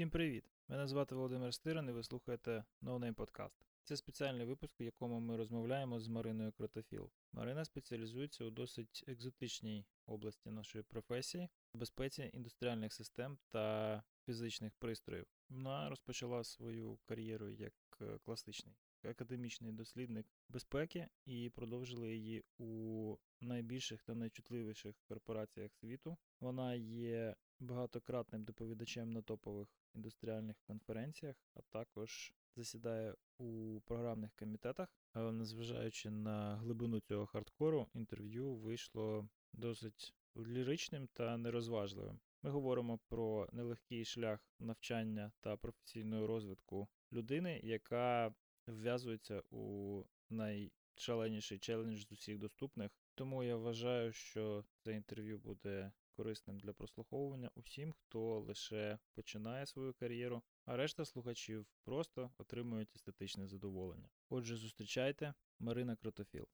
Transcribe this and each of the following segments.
Всім привіт! Мене звати Володимир Стирин і ви слухаєте No Name Podcast. Це спеціальний випуск, в якому ми розмовляємо з Мариною Кротофіл. Марина спеціалізується у досить екзотичній області нашої професії безпеці індустріальних систем та фізичних пристроїв. Вона розпочала свою кар'єру як е, класичний академічний дослідник безпеки і продовжила її у найбільших та найчутливіших корпораціях світу. Вона є багатократним доповідачем на топових індустріальних конференціях, а також засідає у програмних комітетах. Але незважаючи на глибину цього хардкору, інтерв'ю вийшло досить ліричним та нерозважливим. Ми говоримо про нелегкий шлях навчання та професійного розвитку людини, яка вв'язується у найшаленіший челендж з усіх доступних. Тому я вважаю, що це інтерв'ю буде корисним для прослуховування усім, хто лише починає свою кар'єру, а решта слухачів просто отримують естетичне задоволення. Отже, зустрічайте Марина Кротофіл.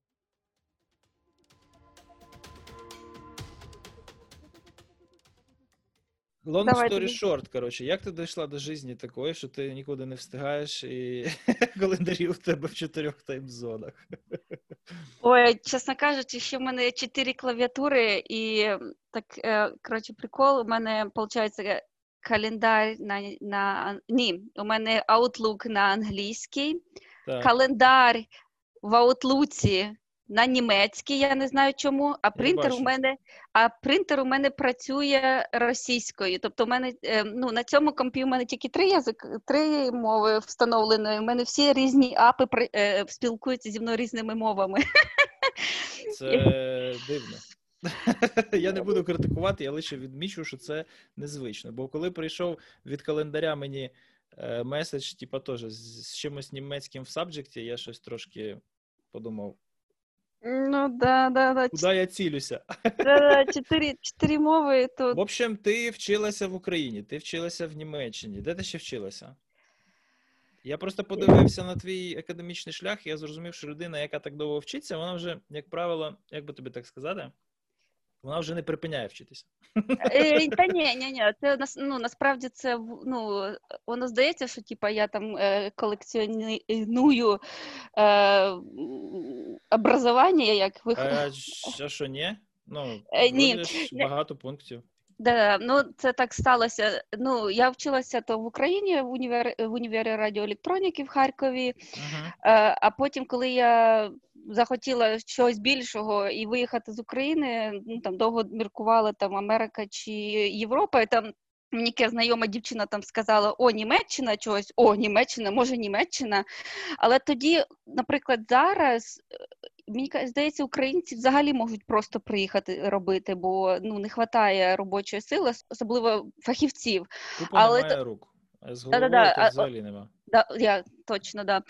Long Давай story short, коротше, як ти дійшла до житті такої, що ти нікуди не встигаєш і календарі у тебе в чотирьох таймзонах? Ой, чесно кажучи, ще в мене чотири клавіатури, і так, е, коротше, прикол, у мене, виходить, календар на, на ні, у мене Outlook на англійський, Так. календар в Outlook на німецький, я не знаю чому, а принтер у мене, а принтер у мене працює російською. Тобто, у мене е, ну, на цьому компі у мене тільки три язик, три мови встановлені. У мене всі різні апи при- е, спілкуються зі мною різними мовами. Це дивно. Я не буду критикувати, я лише відмічу, що це незвично. Бо коли прийшов від календаря мені е, меседж, типа теж з чимось німецьким в сабджекті, я щось трошки подумав, Ну, да, да, да. Куда я цілюся? да, да, чотири, чотири мови, тут. В общем, ти вчилася в Україні, ти вчилася в Німеччині. Де ти ще вчилася? Я просто подивився на твій академічний шлях, і я зрозумів, що людина, яка так довго вчиться, вона вже, як правило, як би тобі так сказати, вона вже не припиняє вчитися. Е, Та ні, ні, ні, це ну, насправді це ну, воно здається, що типа я там е, колекціоную е, образування, як ви А, що, ні? Ну, Е, ні, багато пунктів. Да, ну це так сталося. Ну, я вчилася то в Україні в універ в універі радіоелектроніки в Харкові. Е, А потім, коли я захотіла щось більшого і виїхати з України, ну там довго міркувала там Америка чи Європа, і там мені яка знайома дівчина там сказала: О, Німеччина чогось, о, Німеччина, може Німеччина. Але тоді, наприклад, зараз. е, Мені здається, українці взагалі можуть просто приїхати робити, бо ну не вистачає робочої сили, особливо фахівців. Тупо Але немає рук. З Да-да-да, головою тут а- взагалі нема. Да, я точно да.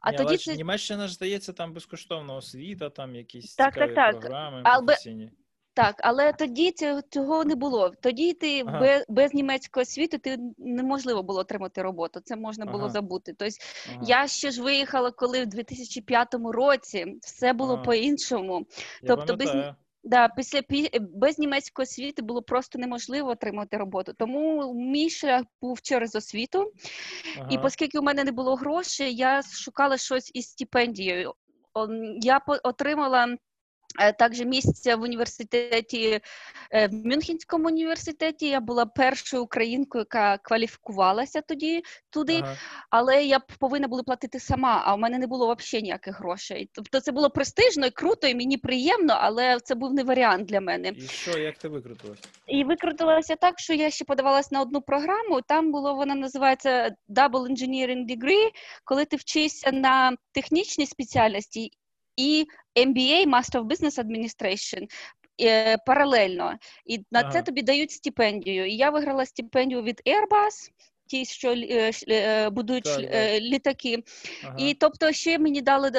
А Ні, тоді але це Німеччина ж здається, там безкоштовна освіта, там якісь Так, цікаві так, так. програми Але- професійні. Так, але тоді цього, не було. Тоді ти Ага. без, без німецької освіти ти неможливо було отримати роботу. Це можна було Ага. забути. Тобто Ага. я ще ж виїхала, коли в 2005 році все було Ага. по-іншому. Я тобто без-. Да, після пі- без німецької освіти було просто неможливо отримати роботу. Тому мій шлях був через освіту. І Ага. оскільки у мене не було грошей, я шукала щось із стипендією. Я отримала е, також місце в університеті, е, в Мюнхенському університеті. Я була першою українкою, яка кваліфікувалася тоді туди, Ага. але я повинна була платити сама, а у мене не було взагалі ніяких грошей. Тобто це було престижно і круто, і мені приємно, але це був не варіант для мене. І що, як ти викрутилась? І викрутилася так, що я ще подавалась на одну програму. Там було вона називається Double Engineering Degree, коли ти вчишся на технічній спеціальності і MBA Master of Business Administration. е, паралельно, і на це тобі дають стипендію. І я виграла стипендію від Airbus, ті, що е, е, будують Так, е, літаки. Ага. І тобто ще мені дали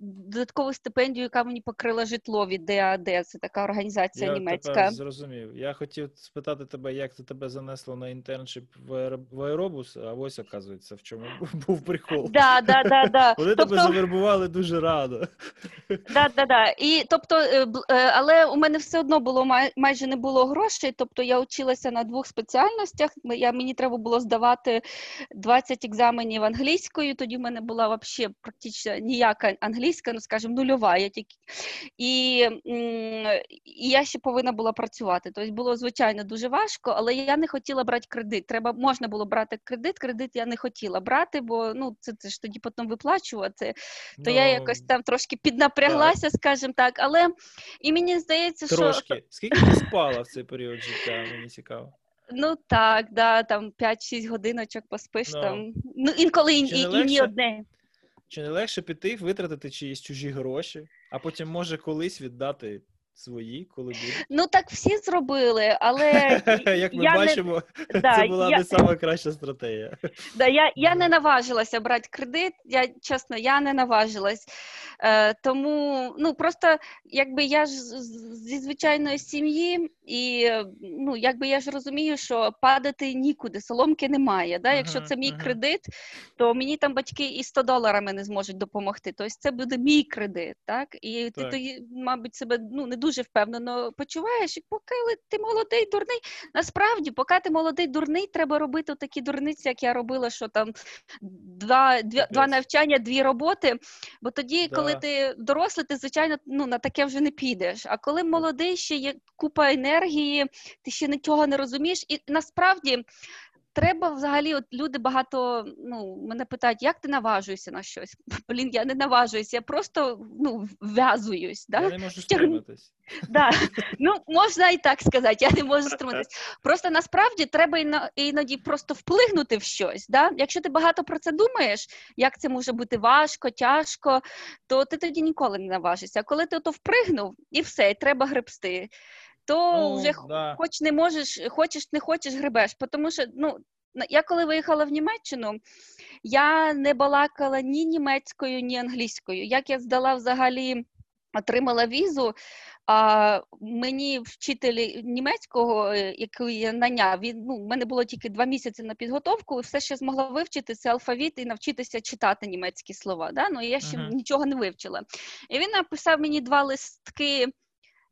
додаткову стипендію, яка мені покрила житло від ДАД. Це така організація Я німецька. тепер зрозумів. Я хотів спитати тебе, як це тебе занесло на інтерншип в, аеробус, а ось оказується, в чому був прикол. Да, да, да, да. Вони тебе Тобто, завербували дуже рано. да, да, да. І тобто, але у мене все одно було майже не було грошей. Тобто я вчилася на двох спеціальностях. Я мені треба було здавати 20 екзаменів англійською. Тоді в мене була взагалі практично ніяка англійська, ну скажімо, нульова. Я тільки і, і я ще повинна була працювати. Тобто було звичайно дуже важко, але я не хотіла брати кредит. Треба можна було брати кредит. Кредит я не хотіла брати, бо ну це, це ж тоді потім виплачувати. То я Ну, якось там трошки піднапряглася, скажімо так. Але і мені здається, що Трошки. Скільки ти спала в цей період життя? Мені цікаво. Ну так, да, там 5-6 годиночок поспиш Ну. там. Ну інколи і, і, і ні одне. Чи не легше піти, витратити чиїсь чужі гроші, а потім може колись віддати свої, коли буде? Ну так всі зробили, але Як ми я не- бачимо, да, це була я- не сама краща стратегія. Да, я, я не наважилася брати кредит. Я чесно, я не наважилась. Е, тому ну просто якби я ж зі звичайної сім'ї, і ну якби я ж розумію, що падати нікуди, соломки немає. Да? Якщо це мій кредит, то мені там батьки і 100 доларами не зможуть допомогти. Тобто це буде мій кредит, так? І ти тоді, мабуть, себе ну не дуже впевнено почуваєш. Поки ти молодий, дурний. Насправді, поки ти молодий дурний, треба робити такі дурниці, як я робила, що там два, дві, два навчання, дві роботи. Бо тоді, Да. коли ти дорослий, ти звичайно ну на таке вже не підеш. А коли молодий, ще є купа енергії, ти ще нічого не розумієш, і насправді. Треба взагалі, от люди багато ну, мене питають, як ти наважуєшся на щось? Блін, я не наважуюсь, я просто ну, вв'язуюсь. Да? Я не можу стриматись. Да. Ну, можна і так сказати, я не можу стриматись. Просто насправді треба іноді просто вплигнути в щось. Да? Якщо ти багато про це думаєш, як це може бути важко, тяжко, то ти тоді ніколи не наважишся. А коли ти ото впригнув і все, і треба гребсти, то Ну, вже да. хоч не можеш, хочеш, не хочеш, гребеш. Тому що ну, я коли виїхала в Німеччину, я не балакала ні німецькою, ні англійською. Як я здала взагалі, отримала візу, а мені вчитель німецького, е, який я наняв, він ну, в мене було тільки два місяці на підготовку, і все, що я змогла вивчити, це алфавіт і навчитися читати німецькі слова. Да? Ну, я ще Мгм. нічого не вивчила. І він написав мені два листки.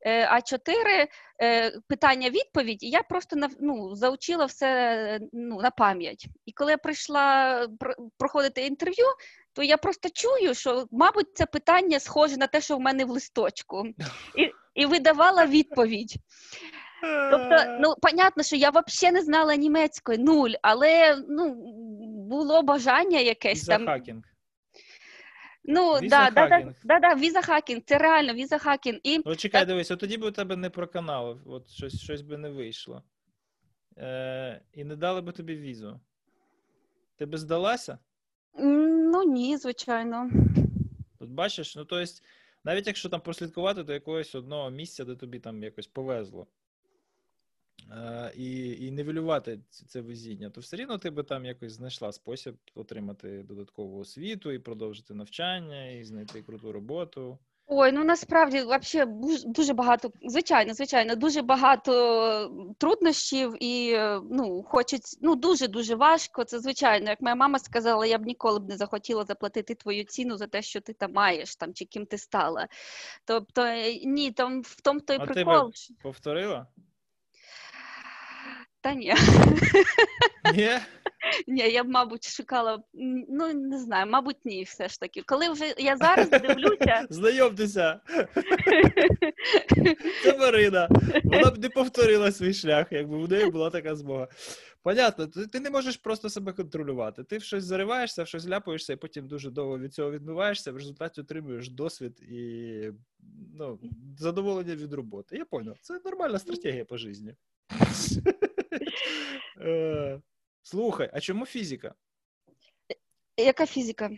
Е, А4 е, питання-відповідь, і я просто ну, заучила все ну, на пам'ять. І коли я прийшла пр- проходити інтерв'ю, то я просто чую, що, мабуть, це питання схоже на те, що в мене в листочку. І, і видавала відповідь. Тобто, ну, понятно, що я взагалі не знала німецької, нуль, але ну, було бажання якесь там. хакінг. Ну, да, да, да, да, да, visa hacking, це реально visa hacking. І Ну, чекай, дивись, от тоді б у тебе не проканало, от щось, щось би не вийшло. Е, і не дали би тобі візу. Ти би здалася? ну ні, звичайно. Тут бачиш, ну то есть, навіть якщо там прослідкувати до якогось одного місця, де тобі там якось повезло, і, і нівелювати це везіння, то все рівно ти би там якось знайшла спосіб отримати додаткову освіту і продовжити навчання, і знайти круту роботу. Ой, ну насправді вообще дуже багато, звичайно, звичайно, дуже багато труднощів і е, ну, хочеться, ну дуже дуже важко. Це звичайно, як моя мама сказала, я б ніколи б не захотіла заплатити твою ціну за те, що ти там маєш, там чи ким ти стала. Тобто, е, ні, там в тому той А ти прикол. Повторила? Та ні. Ні? Ні, я б, мабуть, шукала, ну не знаю, мабуть, ні, все ж таки. Коли вже я зараз дивлюся, Знайомтеся, це Марина. Вона б не повторила свій шлях, якби в неї була така змога. Понятно, ти, не можеш просто себе контролювати. Ти в щось зариваєшся, в щось ляпаєшся, і потім дуже довго від цього відмиваєшся, в результаті отримуєш досвід і ну, задоволення від роботи. Я поняв, це нормальна стратегія по житті. Е, Слухай, а чому фізика? яка фізика?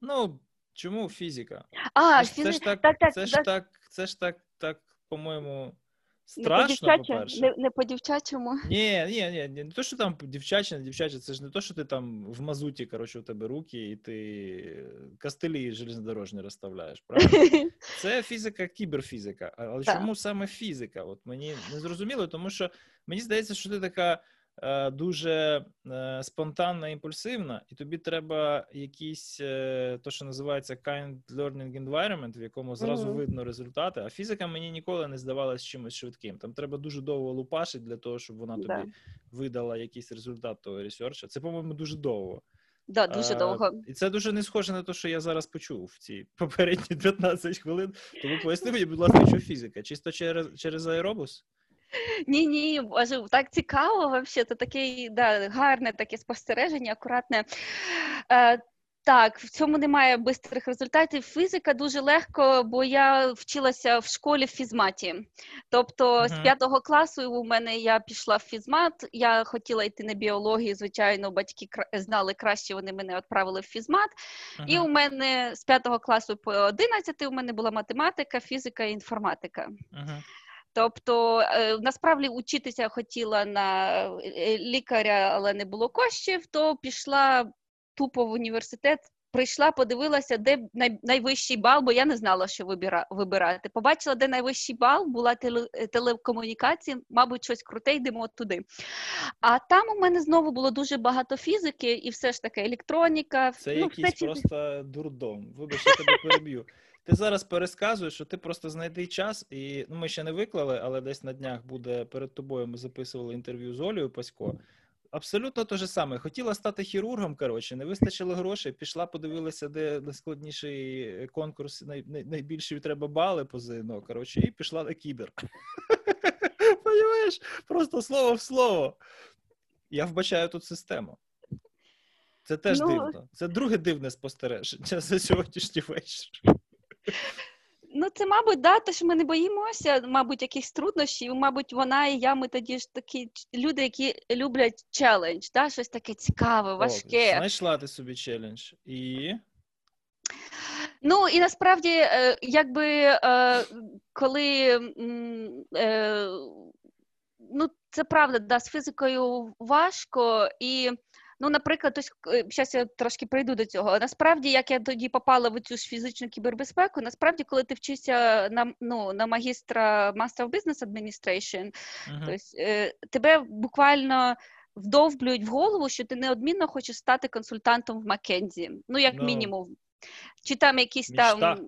Ну, чому фізика? А, Це це ж так, Так, так, це ж так. це ж так, так по-моєму, страшно, не по-перше. Не, не по-дівчачому. Ні, ні, ні, не то, що там дівчаче, не дівчаче, це ж не то, що ти там в мазуті, коротше, у тебе руки, і ти кастелі железнодорожні розставляєш, правильно? Це фізика, кіберфізика. Але так. чому саме фізика? От мені не зрозуміло, тому що мені здається, що ти така. Е, дуже е, спонтанна, імпульсивна, і тобі треба якийсь е, то, що називається kind learning environment, в якому зразу mm-hmm. видно результати. А фізика мені ніколи не здавалась чимось швидким. Там треба дуже довго лупашити для того, щоб вона тобі да. видала якийсь результат того ресерча. Це, по-моєму, дуже довго. Да, дуже довго. І це дуже не схоже на те, що я зараз почув в ці попередні 15 хвилин. Тому поясни мені, будь ласка, що фізика? Чисто через через аеробус? Ні, ні, боже, так цікаво, вообще, це таке да, гарне таке спостереження, акуратне. Е, так, в цьому немає бистрих результатів. Фізика дуже легко, бо я вчилася в школі в фізматі. Тобто uh-huh. з п'ятого класу у мене я пішла в фізмат. Я хотіла йти на біологію. Звичайно, батьки знали краще, вони мене відправили в фізмат. Uh-huh. І у мене з п'ятого класу по одинадцяти у мене була математика, фізика і інформатика. Uh-huh. Тобто е, насправді учитися хотіла на е, лікаря, але не було коштів, то пішла тупо в університет. Прийшла, подивилася, де найвищий бал, бо я не знала, що вибирати. Побачила, де найвищий бал, була теле, телекомунікації, мабуть, щось круте, йдемо туди. А там у мене знову було дуже багато фізики, і все ж таки електроніка. Це ну, якийсь все... просто дурдом. Вибач, я тебе переб'ю. Ти зараз пересказуєш, що ти просто знайди час, і ну ми ще не виклали, але десь на днях буде перед тобою. Ми записували інтерв'ю з Олею Пасько. Абсолютно те ж саме. Хотіла стати хірургом. Коротше, не вистачило грошей. Пішла, подивилася, де найскладніший конкурс, най, най, найбільші треба бали по ЗНО. Коротше, і пішла на кібер. Понимаєш? Просто слово в слово. Я вбачаю тут систему. Це теж ну... дивно. Це друге дивне спостереження за сьогоднішній вечір. Ну, це, мабуть, да, те, що ми не боїмося, мабуть, якихось труднощів. Мабуть, вона і я, ми тоді ж такі люди, які люблять челендж, да, щось таке цікаве, важке. О, знайшла ти собі челендж. І. Ну і насправді, е, якби е, коли е, ну, це правда, да, з фізикою важко і. Ну, наприклад, ось зараз я трошки прийду до цього. Насправді, як я тоді попала в цю ж фізичну кібербезпеку, насправді, коли ти вчишся на ну, на магістра Master of Business Administration, uh-huh. то есть, е, тебе буквально вдовблюють в голову, що ти неодмінно хочеш стати консультантом в Маккензі. Ну, як no. мінімум. Чи там якісь Мічта. там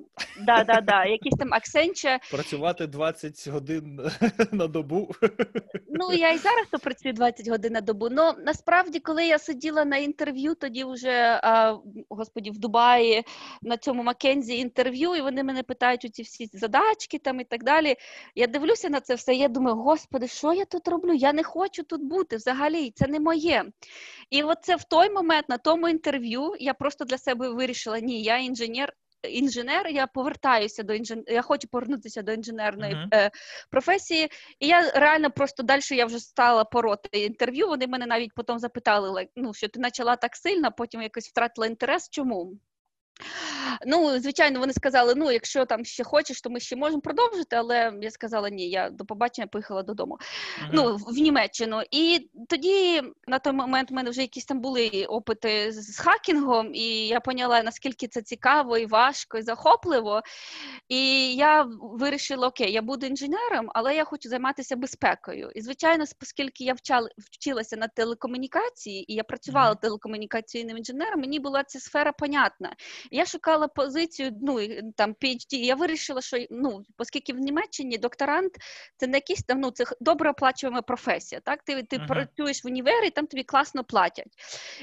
да, да, да, якісь там аксенча. Працювати 20 годин на добу. Ну, я і зараз то працюю 20 годин на добу. Ну насправді, коли я сиділа на інтерв'ю, тоді вже а, господі в Дубаї на цьому Маккензі інтерв'ю, і вони мене питають оці всі задачки там і так далі. Я дивлюся на це все. Я думаю, господи, що я тут роблю? Я не хочу тут бути взагалі, це не моє. І от це в той момент на тому інтерв'ю я просто для себе вирішила: ні, я інженер. Інженер, Інженер, я повертаюся до інжен... я хочу повернутися до інженерної uh-huh. е, професії, і я реально просто далі я вже стала пороти інтерв'ю. Вони мене навіть потім запитали, ну що ти почала так сильно, потім якось втратила інтерес. Чому? Ну, звичайно, вони сказали: ну, якщо там ще хочеш, то ми ще можемо продовжити. Але я сказала, ні, я до побачення поїхала додому. Uh-huh. Ну, в Німеччину. І тоді на той момент в мене вже якісь там були опити з хакінгом, і я поняла, наскільки це цікаво і важко, і захопливо. І я вирішила: окей, я буду інженером, але я хочу займатися безпекою. І, звичайно, оскільки я вчала, вчилася на телекомунікації, і я працювала uh-huh. телекомунікаційним інженером, мені була ця сфера понятна. Я шукала позицію, ну там PhD, Я вирішила, що ну, оскільки в Німеччині докторант це не якийсь там ну, це добре оплачуємо професія. Так, ти ти uh-huh. працюєш в універі, там тобі класно платять.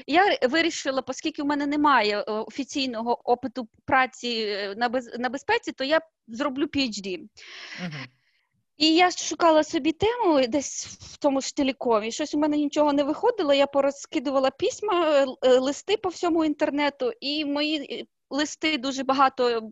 Я вирішила, оскільки в мене немає е, офіційного опиту праці е, на без на безпеці, то я зроблю PhD. Uh-huh. І я шукала собі тему десь в тому ж телекомі. Щось у мене нічого не виходило. Я порозкидувала письма, е, листи по всьому інтернету, і мої листи дуже багато.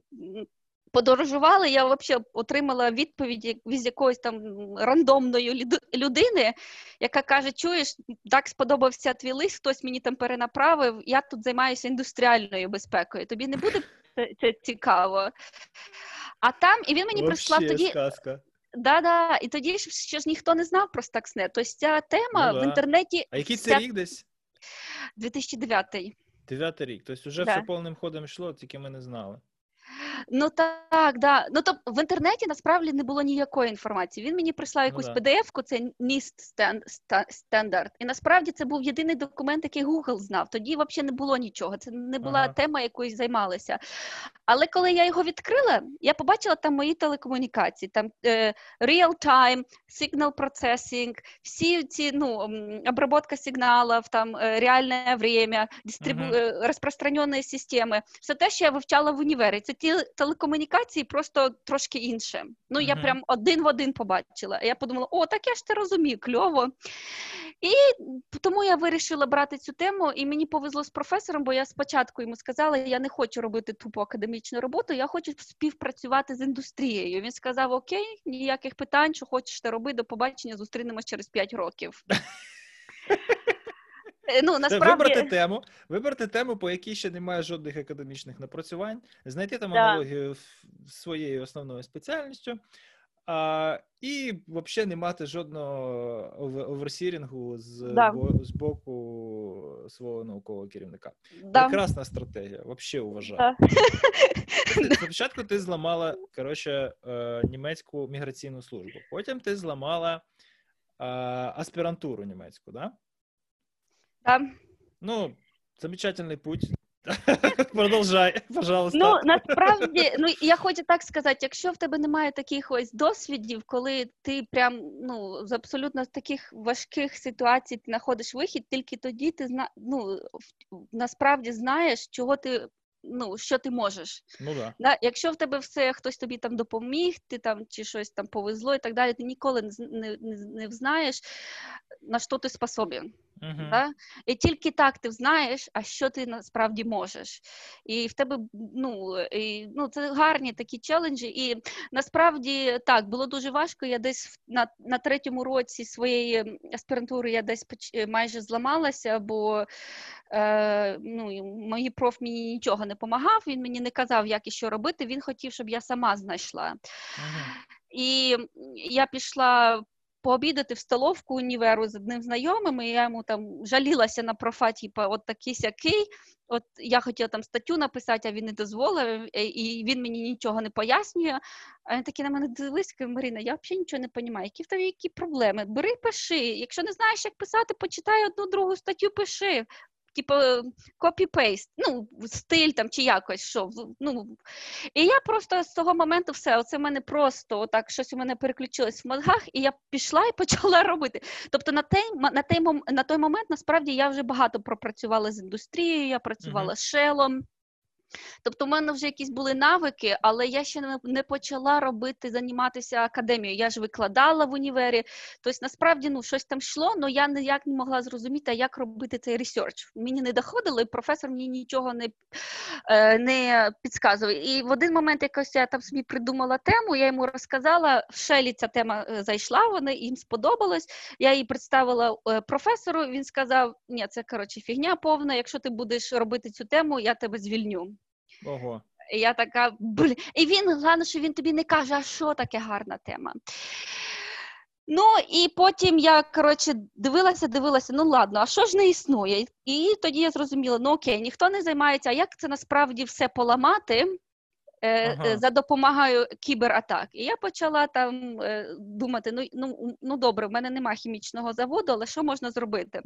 Подорожували, я взагалі отримала відповідь від якоїсь там рандомної людини, яка каже: Чуєш, так сподобався твій лист, хтось мені там перенаправив, я тут займаюся індустріальною безпекою. Тобі не буде це, це цікаво. А там, і він мені прислав тоді. сказка. Да, да. І тоді ж ще ж ніхто не знав про Stuxnet. Тобто ця тема Ну в інтернеті А який це вся- рік десь? 2009. Дев'ятий рік. Тобто вже Да. все повним ходом йшло, тільки ми не знали. Ну так, да. Ну то в інтернеті насправді не було ніякої інформації. Він мені прислав якусь да. PDF-ку, це NIST стандарт. І насправді це був єдиний документ, який Google знав. Тоді взагалі не було нічого. Це не була Ага. тема, якою займалися. Але коли я його відкрила, я побачила там мої телекомунікації, там е, real-time, signal processing, всі ці ну м, обработка сигналів, там е, реальне время, дистрибу... Мгм. е, розпространені системи. Все те, що я вивчала в універі. Це телекомунікації, просто трошки інше. Ну я прям один в один побачила. Я подумала, о, так я ж це розумію, кльово. І тому я вирішила брати цю тему, і мені повезло з професором, бо я спочатку йому сказала, я не хочу робити тупо академічну роботу, я хочу співпрацювати з індустрією. Він сказав: Окей, ніяких питань, що хочеш те роби, до побачення, зустрінемось через 5 років. Е, Ну, насправді, Вибрати тему, вибрати тему, по якій ще немає жодних академічних напрацювань, знайти там Да. аналогію своєю основною спеціальністю, а, і взагалі не мати жодного оверсірінгу з, Да. бо- з боку свого наукового керівника. да, Прекрасна стратегія, взагалі вважаю. Да. Спочатку ти зламала коротше, е, німецьку міграційну службу, потім ти зламала е, аспірантуру німецьку, да? Да. Ну, замечательный путь. Продовжай, пожалуйста. Ну насправді, ну я хочу так сказати, якщо в тебе немає таких ось досвідів, коли ти прям ну з абсолютно таких важких ситуацій ти знаходиш вихід, тільки тоді ти зна ну насправді знаєш, чого ти. Ну, що ти можеш, Ну да. да? якщо в тебе все хтось тобі там допоміг, ти там чи щось там повезло і так далі, ти ніколи не, не, не, взнаєш, на що ти способен. Угу. Да? І тільки так ти знаєш, а що ти насправді можеш. І в тебе ну, і, ну, це гарні такі челенджі. І насправді так, було дуже важко. Я десь на, на третьому році своєї аспірантури я десь поч- е, майже зламалася, бо е, ну, мій проф мені нічого не допомагав, він мені не казав, як і що робити. Він хотів, щоб я сама знайшла. І я пішла пообідати в столовку універу з одним знайомим, і я йому там жалілася на профа, типу, от такий сякий. От я хотіла там статтю написати, а він не дозволив, і він мені нічого не пояснює. А він такий на мене каже, Марина, я взагалі нічого не розумію. Які в тебе які проблеми? Бери, пиши. Якщо не знаєш, як писати, почитай одну другу статтю, пиши. Типу, copy-paste, ну, стиль там чи якось що. Ну, і я просто з того моменту все, оце в мене просто отак щось у мене переключилось в мозгах, і я пішла і почала робити. Тобто на той, на той, на той момент насправді я вже багато пропрацювала з індустрією, я працювала з Shell ом. Тобто, в мене вже якісь були навики, але я ще не, почала робити, займатися академією. Я ж викладала в універі. Тобто, насправді, ну, щось там йшло, але я ніяк не могла зрозуміти, як робити цей research. Мені не доходило, і професор мені нічого не, е, не підказував. І в один момент якось я там собі придумала тему, я йому розказала, в шелі ця тема е, зайшла, вони їм сподобалось. Я її представила е, професору. Він сказав: ні, це коротше фігня повна. Якщо ти будеш робити цю тему, я тебе звільню. Ого. І я така, блін. І він, головне, що він тобі не каже, а що таке гарна тема. Ну, і потім я, коротше, дивилася, дивилася, ну ладно, а що ж не існує? І тоді я зрозуміла, ну окей, ніхто не займається, а як це насправді все поламати е, Ага. е, за допомогою кібератак. І я почала там е, думати: ну, ну, ну добре, в мене немає хімічного заводу, але що можна зробити?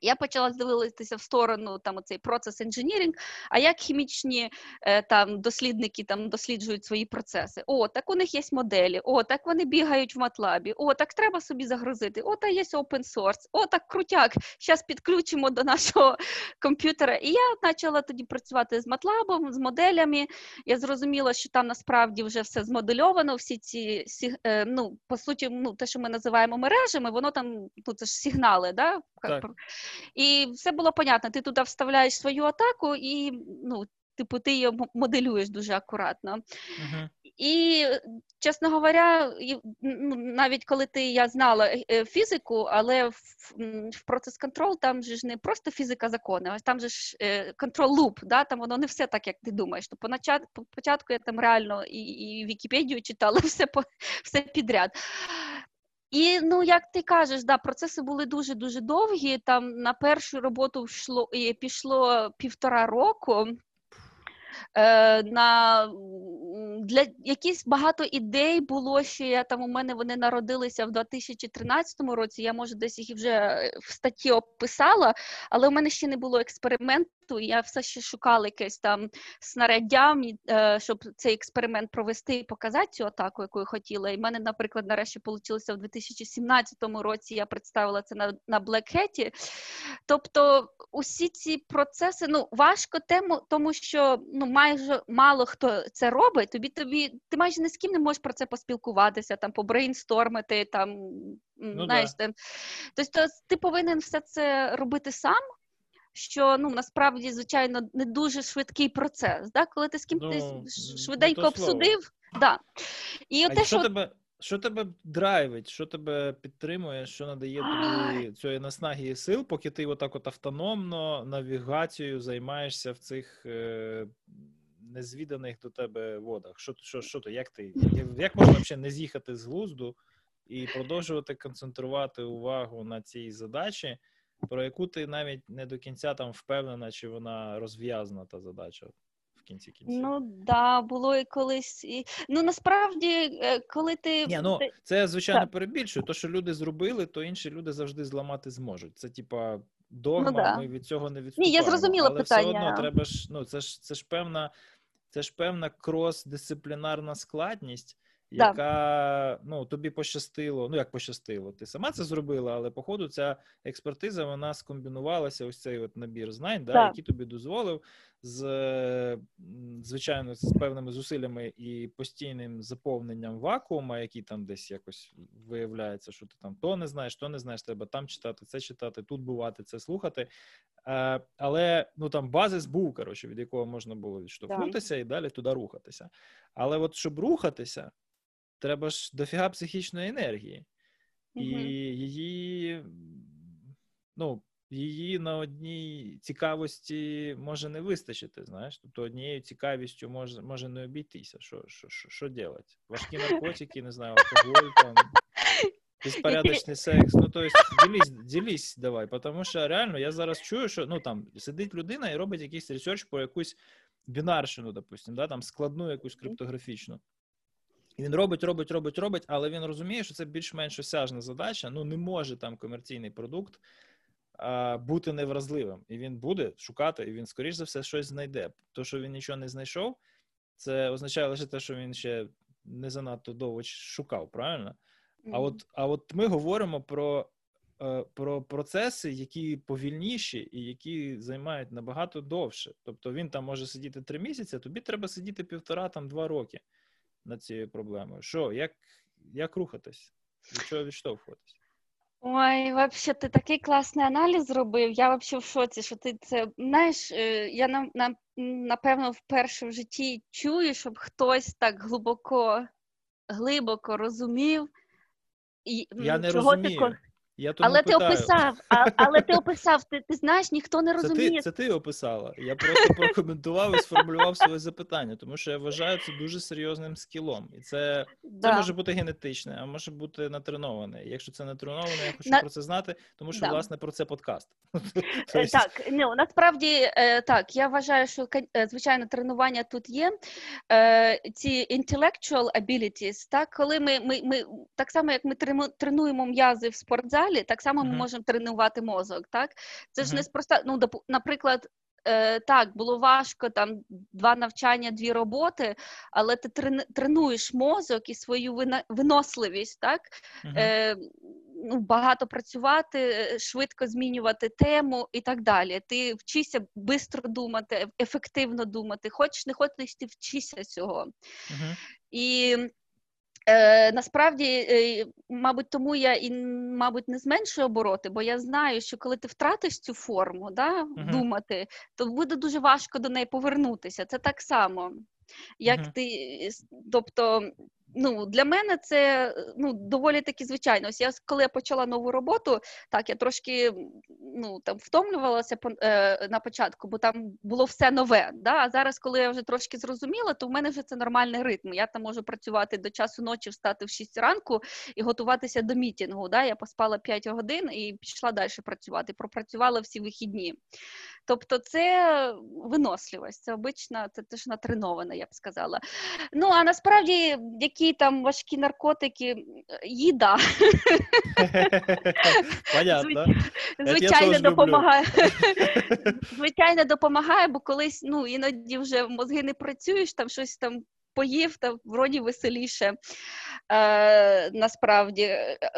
Я почала дивитися в сторону там оцей процес інженірінг, а як хімічні е, там дослідники там досліджують свої процеси. О, так у них є моделі, о, так вони бігають в матлабі, о, так треба собі загрузити, о, та є open source, о, так крутяк, зараз підключимо до нашого комп'ютера. І я почала тоді працювати з матлабом, з моделями. Я зрозуміла, що там насправді вже все змодельовано, всі ці е, ну, по суті, ну, те, що ми називаємо мережами, воно там, ну, це ж сигнали, да? Так. І все було понятно. Ти туди вставляєш свою атаку, і ну, типу, ти її моделюєш дуже акуратно. Угу. І, чесно говоря, ну, навіть коли ти я знала е, фізику, але в, в процес контрол там же ж не просто фізика закону, а там же ж контрол луп, да, там воно не все так, як ти думаєш. То початку я там реально і і Вікіпедію читала все все підряд. І ну, як ти кажеш, да, процеси були дуже дуже довгі. Там на першу роботу йшло пішло півтора року. Е, на для якісь багато ідей було ще там. У мене вони народилися в 2013 році. Я може десь їх вже в статті описала, але у мене ще не було експерименту. Я все ще шукала якесь там снаряддя, е, щоб цей експеримент провести і показати цю атаку, яку я хотіла. І в мене, наприклад, нарешті вийшло в 2017 році. Я представила це на на Black Hat. Тобто, усі ці процеси ну важко тему, тому що ну майже мало хто це робить. Тобі тобі ти майже ні з ким не можеш про це поспілкуватися, там побрейнстормити, там ну, знаєш, да. тобто ти повинен все це робити сам. Що ну насправді звичайно не дуже швидкий процес, да? коли ти з ким ну, ти швиденько обсудив, да. І а те, що тебе що тебе драйвить, що тебе підтримує, що надає тобі цієї наснаги і сил, поки ти отак от автономно навігацією займаєшся в цих е, незвіданих до тебе водах? Що що, що то, як ти? Як можна взагалі не з'їхати з глузду і продовжувати концентрувати увагу на цій задачі, про яку ти навіть не до кінця там впевнена, чи вона розв'язана та задача? В кінці кінців. Ну да, було і колись. І... Ну насправді, е, коли ти. Ні, ну це звичайно так. перебільшую. То, що люди зробили, то інші люди завжди зламати зможуть. Це типа догма, ну, да. ми від цього не відступаємо. Ні, я зрозуміла Але питання. все одно треба ж, ну це ж це ж певна, це ж певна крос-дисциплінарна складність. Яка ну тобі пощастило, ну як пощастило, ти сама це зробила, але походу ця експертиза вона скомбінувалася. Ось цей от набір знань, да, який тобі дозволив з звичайно з певними зусиллями і постійним заповненням вакуума, який там десь якось виявляється, що ти там то не знаєш, то не знаєш, треба там читати, це читати, тут бувати, це слухати. Е, але ну там базис був коротше, від якого можна було відштовхнутися і далі туди рухатися. Але от щоб рухатися, треба ж дофіга психічної енергії, і її ну її на одній цікавості може не вистачити. Знаєш, тобто однією цікавістю може може не обійтися. Що що, що, що делать? Важкі наркотики, не знаю, алкоголь там. Безпорядочний секс, ну то есть ділись, ділись давай, тому що реально я зараз чую, що ну там сидить людина і робить якийсь ресерч по якусь бінарщину, допустим, да, там складну якусь криптографічну. І він робить, робить, робить, робить, але він розуміє, що це більш-менш осяжна задача. Ну не може там комерційний продукт бути невразливим, і він буде шукати, і він, скоріш за все, щось знайде. То, що він нічого не знайшов, це означає лише те, що він ще не занадто довго шукав, правильно? Mm-hmm. А от а от ми говоримо про е, про процеси, які повільніші і які займають набагато довше. Тобто він там може сидіти три місяці, а тобі треба сидіти півтора там два роки над цією проблемою. Що, як як рухатись? Від чого відштовхуватись? Ой, вообще, ти такий класний аналіз зробив. Я вообще в шоці, що ти це знаєш, е, я на, на, напевно вперше в житті чую, щоб хтось так глибоко глибоко розумів. І, Я не чого розумію. Ти, я тому але питаю. ти описав, а, але ти описав, ти ти знаєш, ніхто не розуміє. Це ти це ти описала. Я просто прокоментував і сформулював своє запитання, тому що я вважаю це дуже серйозним скілом. І це да. це може бути генетичне, а може бути натреноване. Якщо це натреноване, я хочу На... про це знати, тому що да. власне про це подкаст. Е, так, ну насправді е, так. Я вважаю, що е, звичайно тренування тут є. Ці intellectual abilities, так, коли ми ми, ми так само, як ми тренуємо м'язи в спортзалі далі, так само ми можемо тренувати мозок. Так, це ж не спроста. Ну, наприклад. Е, Так, було важко там два навчання, дві роботи, але ти тренуєш мозок і свою виносливість, так? Uh-huh. Е, ну, Багато працювати, е, швидко змінювати тему і так далі. Ти вчишся швидко думати, ефективно думати, хочеш не хочеш, ти вчишся цього. Uh-huh. І Е, Насправді, е, мабуть, тому я і мабуть не зменшую обороти, бо я знаю, що коли ти втратиш цю форму, да, uh-huh. думати, то буде дуже важко до неї повернутися. Це так само. Як uh-huh. ти, тобто, ну, для мене це ну, доволі таки звичайно. Ось я коли я почала нову роботу, так я трошки ну, там втомлювалася е, на початку, бо там було все нове. Да? А зараз, коли я вже трошки зрозуміла, то в мене вже це нормальний ритм. Я там можу працювати до часу ночі, встати в 6 ранку і готуватися до мітінгу. Да? Я поспала 5 годин і пішла далі працювати. Пропрацювала всі вихідні. Тобто, це виносливість, це обична, це теж натренована, я б сказала. Ну а насправді, які там важкі наркотики, їда. Понятно. Звичайно, допомагає. Звичайно, допомагає, бо колись ну, іноді вже мозги не працюєш, там щось там поїв, та вроді веселіше е, насправді.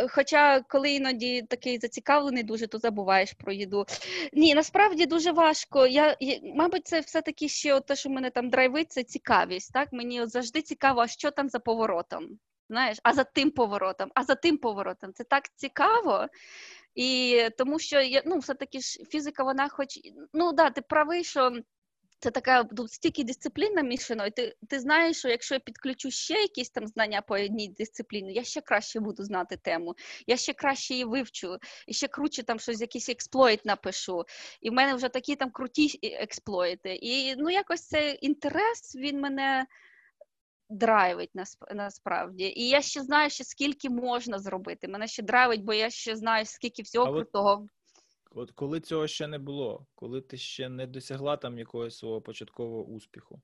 Хоча, коли іноді такий зацікавлений, дуже то забуваєш про їду. Ні, насправді дуже важко. Я, я Мабуть, це все-таки ще те, що мене там драйвить, це цікавість. Так? Мені от завжди цікаво, а що там за поворотом. Знаєш, а за тим поворотом, а за тим поворотом. Це так цікаво. І тому що ну, все-таки ж фізика, вона хоч ну да, ти правий, що це така стільки дисциплін намішано, і ти ти знаєш, що якщо я підключу ще якісь там знання по одній дисципліні, я ще краще буду знати тему, я ще краще її вивчу, і ще круче там щось, якийсь експлойт напишу. І в мене вже такі там круті експлойти. І ну якось цей інтерес він мене драйвить насправді. І я ще знаю, ще скільки можна зробити. Мене ще драйвить, бо я ще знаю, скільки всього а крутого. От... Коли цього ще не було, коли ти ще не досягла там якогось свого початкового успіху,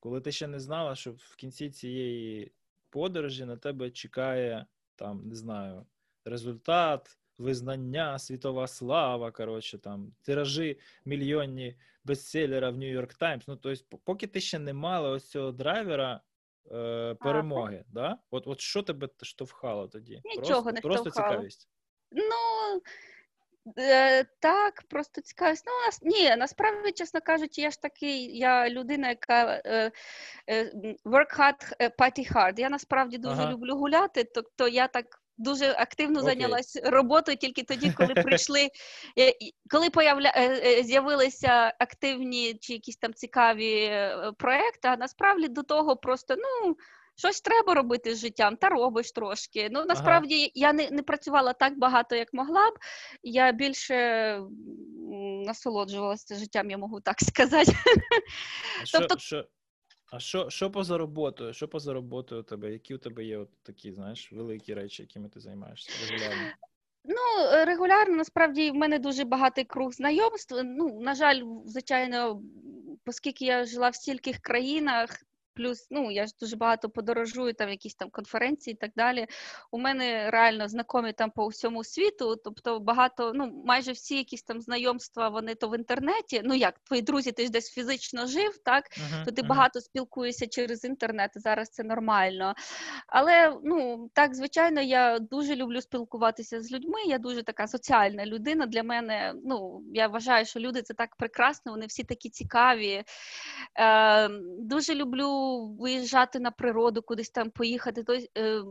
коли ти ще не знала, що в кінці цієї подорожі на тебе чекає там, не знаю, результат, визнання, світова слава, коротше, там, тиражі мільйонні бестселера в Нью-Йорк Таймс. Ну, тобто, поки ти ще не мала ось цього драйвера е, перемоги, а, да? От от що тебе штовхало тоді? Нічого просто, не Просто цікавість. Ну. Е, Так, просто цікавість. Ну, нас ні, насправді, чесно кажучи, я ж такий, я людина, яка е, е, work hard, е, party hard. Я насправді дуже ага. люблю гуляти, тобто я так. Дуже активно okay. зайнялася роботою тільки тоді, коли прийшли, е, коли появля... Е, з'явилися активні чи якісь там цікаві проекти, а насправді до того просто ну щось треба робити з життям, та робиш трошки. Ну насправді ага. я не не працювала так багато, як могла б. Я більше насолоджувалася життям, я можу так сказати. А тобто... що, а що що поза роботою? Що поза роботою у тебе? Які у тебе є от такі, знаєш, великі речі, якими ти займаєшся регулярно? Ну, регулярно насправді в мене дуже багатий круг знайомств. Ну, на жаль, звичайно, оскільки я жила в стільких країнах, Плюс, ну я ж дуже багато подорожую, там якісь там конференції і так далі. У мене реально знайомі там по всьому світу. Тобто багато, ну майже всі якісь там знайомства, вони то в інтернеті. Ну як твої друзі, ти ж десь фізично жив, так uh-huh, то ти uh-huh. багато спілкуєшся через інтернет. Зараз це нормально. Але ну так, звичайно, я дуже люблю спілкуватися з людьми. Я дуже така соціальна людина. Для мене ну я вважаю, що люди це так прекрасно, вони всі такі цікаві. Е, Дуже люблю виїжджати на природу, кудись там поїхати, то е,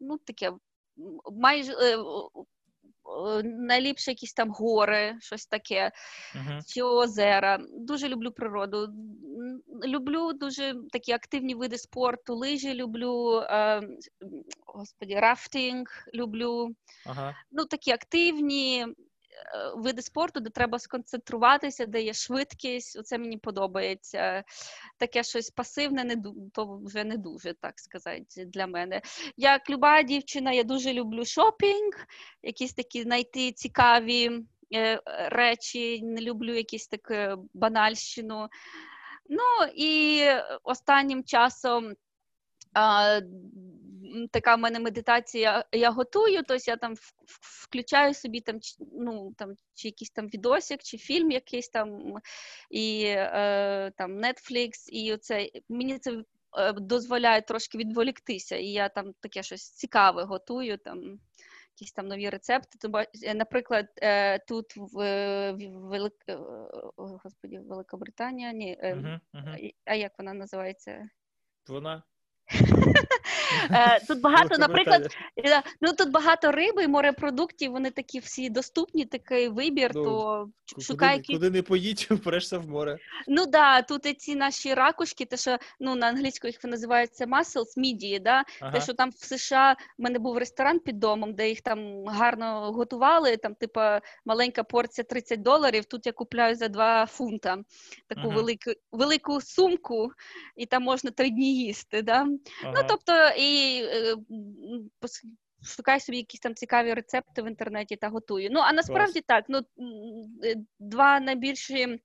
ну таке майже. Е, найліпше якісь там гори, щось таке, uh-huh. чи озера. Дуже люблю природу. Люблю дуже такі активні види спорту, лижі люблю, е, господі, рафтинг люблю. Uh-huh. Ну, такі активні, види спорту, де треба сконцентруватися, де є швидкість. Оце мені подобається. Таке щось пасивне, не то вже не дуже, так сказати, для мене. Як люба дівчина, я дуже люблю шопінг, якісь такі знайти цікаві е, речі, не люблю якісь таку банальщину. Ну і останнім часом. Така в мене медитація, я готую, тобто я там включаю собі там ну, там, чи якийсь там відосик, чи фільм якийсь там, і е, там Netflix, і оце мені це е, дозволяє трошки відволіктися, і я там таке щось цікаве готую. там, Якісь там нові рецепти. Е, наприклад, е, тут в, Велик... Господі, Великобританія, ні, uh-huh, uh-huh. а як вона називається? Вона тут багато, наприклад, е, ну тут багато риби морепродуктів, вони такі всі доступні, такий вибір, ну, то шукай куди, куди не поїдь, впрешся в море. Ну да, тут і ці наші ракушки, те, що ну на англійську їх називаються mussels, мідії, да? Ага. те, що там в США в мене був ресторан під домом, де їх там гарно готували. Там, типа, маленька порція 30 доларів. Тут я купляю за 2 фунта таку ага. велику велику сумку, і там можна три дні їсти. Да? Ну, ага. Ну тобто і. Е, шукаю собі якісь там цікаві рецепти в інтернеті та готую. Ну а насправді так. Ну е, два найбільші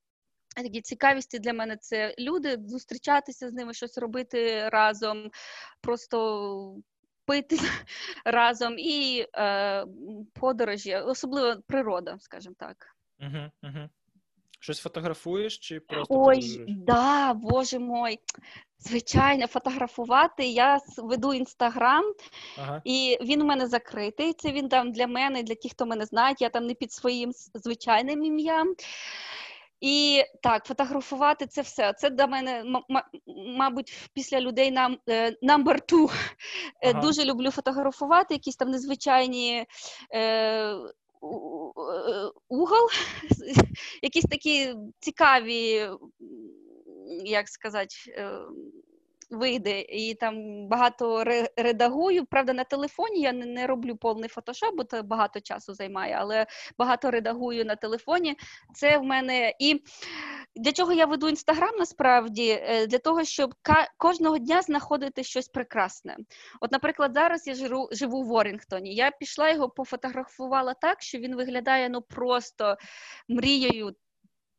такі цікавісті для мене це люди, зустрічатися з ними, щось робити разом, просто пити разом і е, подорожі, особливо природа, скажімо так. Угу, угу. Щось фотографуєш чи просто Ой, подорожуєш? да, боже мой. Звичайно, фотографувати. Я веду інстаграм, ага. і він у мене закритий. Це він там для мене, для тих, хто мене знає. Я там не під своїм звичайним ім'ям. І так, фотографувати це все. Це до мене, мабуть, після людей нам е, number two. Е, ага. Дуже люблю фотографувати, якісь там незвичайні. Е, Угол, якісь такі цікаві, як сказати, вийде, і там багато редагую. Правда, на телефоні я не, роблю повний фотошоп, бо це багато часу займає, але багато редагую на телефоні. Це в мене і для чого я веду інстаграм насправді? Е, для того, щоб кожного дня знаходити щось прекрасне. От, наприклад, зараз я живу, живу в Ворінгтоні. Я пішла його пофотографувала так, що він виглядає ну просто мрією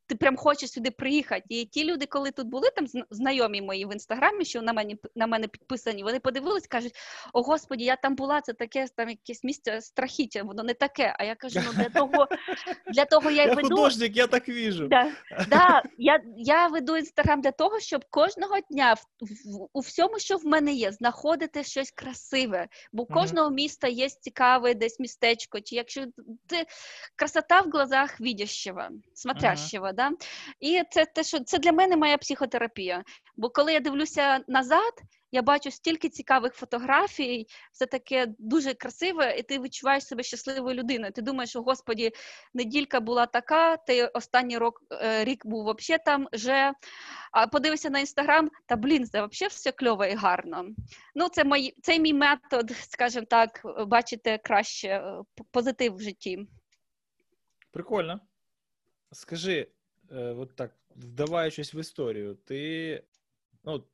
ти прям хочеш сюди приїхати. І ті люди, коли тут були, там знайомі мої в інстаграмі, що на мене на мене підписані, вони подивились, кажуть: О Господі, я там була, це таке там якесь місце страхіття, воно не таке. А я кажу, ну для того для того я, я веду. художник, я так віжу. Да, да, Я я веду інстаграм для того, щоб кожного дня в, в, у всьому, що в мене є, знаходити щось красиве. Бо у кожного міста є цікаве десь містечко. Чи якщо ти красота в глазах видящего, смотрящего, да? І це те, що це для мене моя психотерапія. Бо коли я дивлюся назад, я бачу стільки цікавих фотографій, все таке дуже красиве, і ти відчуваєш себе щасливою людиною. Ти думаєш, що господі, неділька була така, ти останній рок, е, рік був взагалі там вже. А подивишся на інстаграм, та блін, це взагалі все кльово і гарно. Ну, це мій, це мій метод, скажімо так, бачити краще е, позитив в житті. Прикольно. Скажи, от так, вдаваючись в історію, ти ну,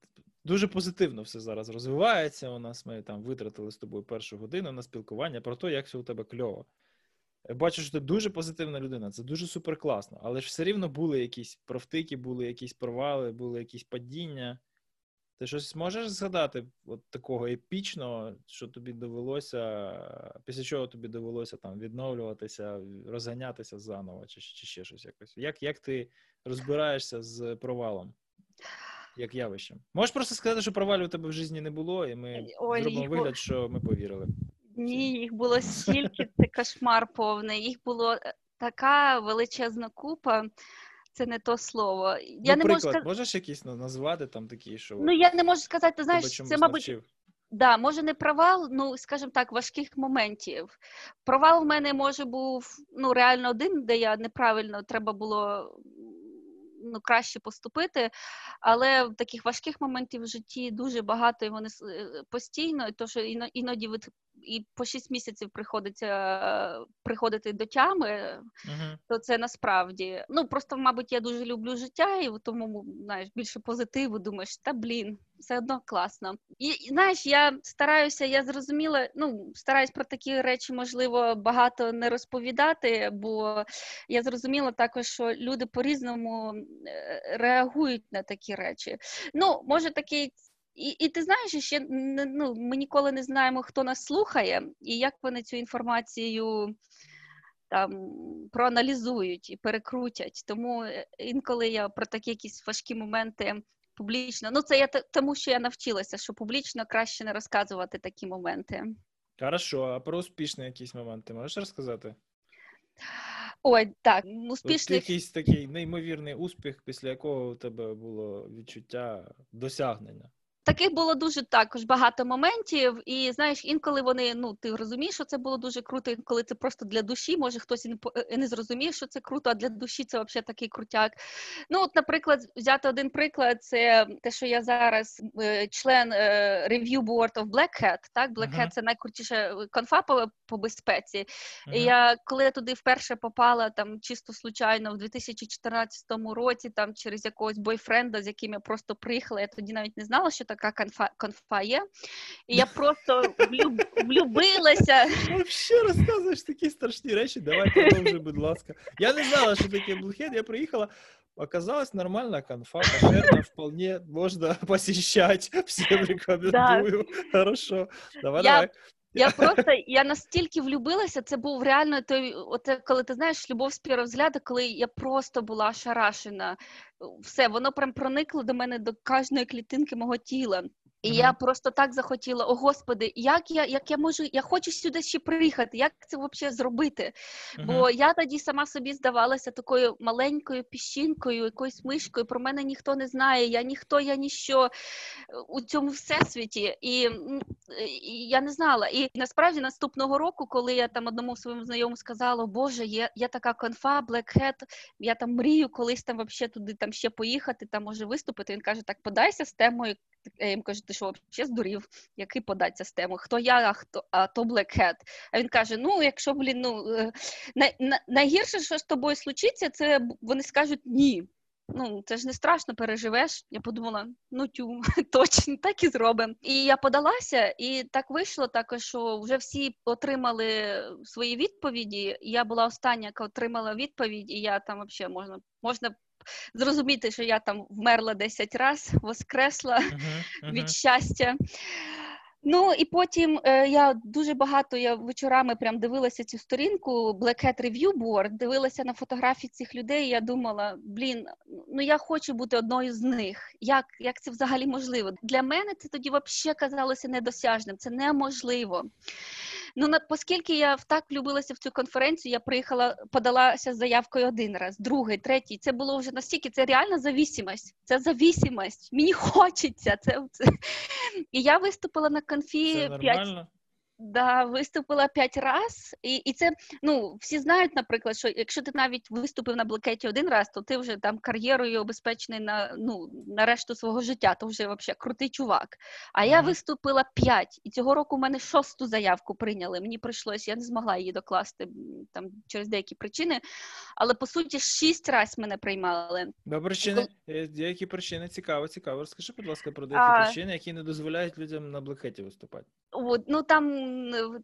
дуже позитивно все зараз розвивається. У нас ми там витратили з тобою першу годину на спілкування про те, як все у тебе кльово. Бачу, що ти дуже позитивна людина, це дуже супер класно. Але ж все рівно були якісь провтики, були якісь провали, були якісь падіння. Ти щось можеш згадати от такого епічного, що тобі довелося, після чого тобі довелося там відновлюватися, розганятися заново, чи чи ще щось якось? Як як ти розбираєшся з провалом? Як явищем? Можеш просто сказати, що провалів у тебе в житті не було, і ми Ой, зробимо їх... вигляд, що ми повірили. Ні, їх було стільки, це кошмар повний. Їх було е, така величезна купа це не то слово. Я ну, не можу сказ... можеш якісь назвати там такі, що ну я не можу сказати, ти знаєш, це мабуть. Да, може не провал, ну скажімо так, важких моментів. Провал в мене може був ну реально один, де я неправильно треба було ну, краще поступити. Але таких важких моментів в житті дуже багато, і вони е, постійно, і то що іноді і по 6 місяців приходиться е, приходити до тями, uh-huh. то це насправді. Ну просто, мабуть, я дуже люблю життя, і тому знаєш, більше позитиву. Думаєш, та блін, все одно класно. І, знаєш, я стараюся, я зрозуміла, ну стараюсь про такі речі, можливо, багато не розповідати, бо я зрозуміла також, що люди по-різному е, реагують на такі речі. Ну, може, такий і і ти знаєш, ще ну, ми ніколи не знаємо, хто нас слухає, і як вони цю інформацію там проаналізують і перекрутять. Тому е, інколи я про такі якісь важкі моменти публічно. Ну, це я тому, що я навчилася, що публічно краще не розказувати такі моменти. Хорошо, а про успішні якісь моменти можеш розказати? Ой, так, успішний... От якийсь такий неймовірний успіх, після якого у тебе було відчуття досягнення. Таких було дуже також багато моментів, і знаєш, інколи вони ну ти розумієш, що це було дуже круто. Інколи це просто для душі. Може хтось і не і не зрозуміє, що це круто, а для душі це взагалі такий крутяк. Ну, от, наприклад, взяти один приклад, це те, що я зараз е, член е, Review Board of Black Hat, Так, Black Hat uh-huh. це найкрутіша конфа по, по безпеці. Uh-huh. І я коли я туди вперше попала, там чисто случайно в 2014 році, там через якогось бойфренда, з яким я просто приїхала, я тоді навіть не знала, що така конфа, конфа є. І я просто влюб, влюбилася. Ще розказуєш такі страшні речі, давай продовжуй, будь ласка. Я не знала, що таке блухет, я приїхала. Оказалась нормальная конфа, кошерная, вполне можно посещать. Всем рекомендую. Да. Хорошо. Давай, я, давай. Я просто я настільки влюбилася, це був реально той, оце коли ти знаєш, любов з першого взгляду, коли я просто була шарашена. Все, воно прям проникло до мене до кожної клітинки мого тіла. І mm-hmm. я просто так захотіла, о Господи, як я як я можу, я хочу сюди ще приїхати, як це взагалі зробити? Mm-hmm. Бо я тоді сама собі здавалася такою маленькою піщинкою, якоюсь мишкою. Про мене ніхто не знає, я ніхто, я ніщо у цьому всесвіті. І, і я не знала. І насправді наступного року, коли я там одному своєму знайомому сказала, Боже, є є така конфа, Black Hat, я там мрію колись там вообще туди там ще поїхати, там може виступити. Він каже: Так, подайся з темою. Я їм кажу, ти що взагалі здурів, який податься з тему? Хто я, а хто а то Black Hat? А він каже: Ну, якщо блін, ну е, най, най, найгірше, що з тобою случиться, це вони скажуть ні. Ну, це ж не страшно, переживеш. Я подумала, ну тю, точно так і зробимо. І я подалася, і так вийшло також, що вже всі отримали свої відповіді. Я була остання, яка отримала відповідь, і я там взагалі можна можна зрозуміти, що я там вмерла 10 разів, воскресла uh-huh, uh-huh. від щастя. Ну і потім е, я дуже багато я вечорами прям дивилася цю сторінку Black Hat Review Board, дивилася на фотографії цих людей. і Я думала, блін, ну я хочу бути одною з них. Як як це взагалі можливо? Для мене це тоді взагалі казалося недосяжним. Це неможливо. Ну на оскільки я так влюбилася в цю конференцію, я приїхала, подалася з заявкою один раз, другий, третій. Це було вже настільки, це реальна завісимость. Це завісимость. Мені хочеться. Це, це. І я виступила на конфі Це нормально? Да, виступила п'ять раз, і і це ну всі знають, наприклад, що якщо ти навіть виступив на блокеті один раз, то ти вже там кар'єрою обезпечений на ну на решту свого життя, то вже взагалі крутий чувак. А я виступила п'ять, і цього року в мене шосту заявку прийняли. Мені прийшлося, я не змогла її докласти там через деякі причини. Але по суті, шість разів мене приймали. До причини, е, які причини цікаво, цікаво. Розкажи, будь ласка, про деякі а... причини, які не дозволяють людям на Black Hat і виступати. От, ну там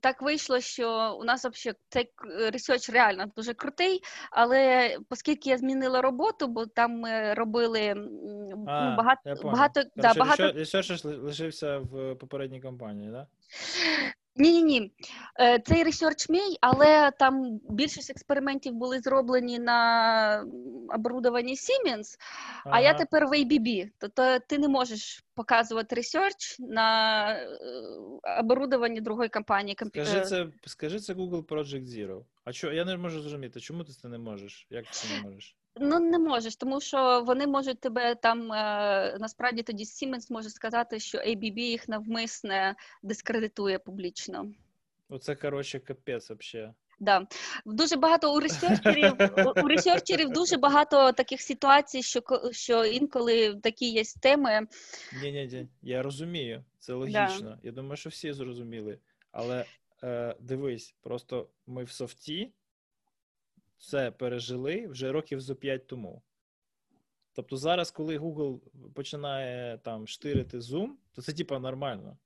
так вийшло, що у нас взагалі цей research реально дуже крутий, але оскільки я змінила роботу, бо там ми робили ну, а, ну, багато багато, да, багато... research лишився в попередній компанії, так? Да? Ні, ні, ні. Цей research мій, але там більшість експериментів були зроблені на оборудованні Siemens, ага. а я тепер в ABB. Тобто ти не можеш показувати ресерч на е, оборудованні другої компанії. Скажи це, скажи це Google Project Zero. А що я не можу зрозуміти, чому ти це не можеш? Як ти це не можеш? Ну не можеш, тому що вони можуть тебе там е, насправді тоді Siemens може сказати, що ABB їх навмисне дискредитує публічно. Оце коротше капець взагалі. Да. Дуже багато у ресерчерів у ресерчерів дуже багато таких ситуацій, що що інколи такі є теми. Ні, ні, ні, я розумію, це логічно. Да. Я думаю, що всі зрозуміли. Але е, дивись, просто ми в софті це пережили вже років зо 5 тому. Тобто зараз, коли Google починає там штирити Zoom, то це типа нормально.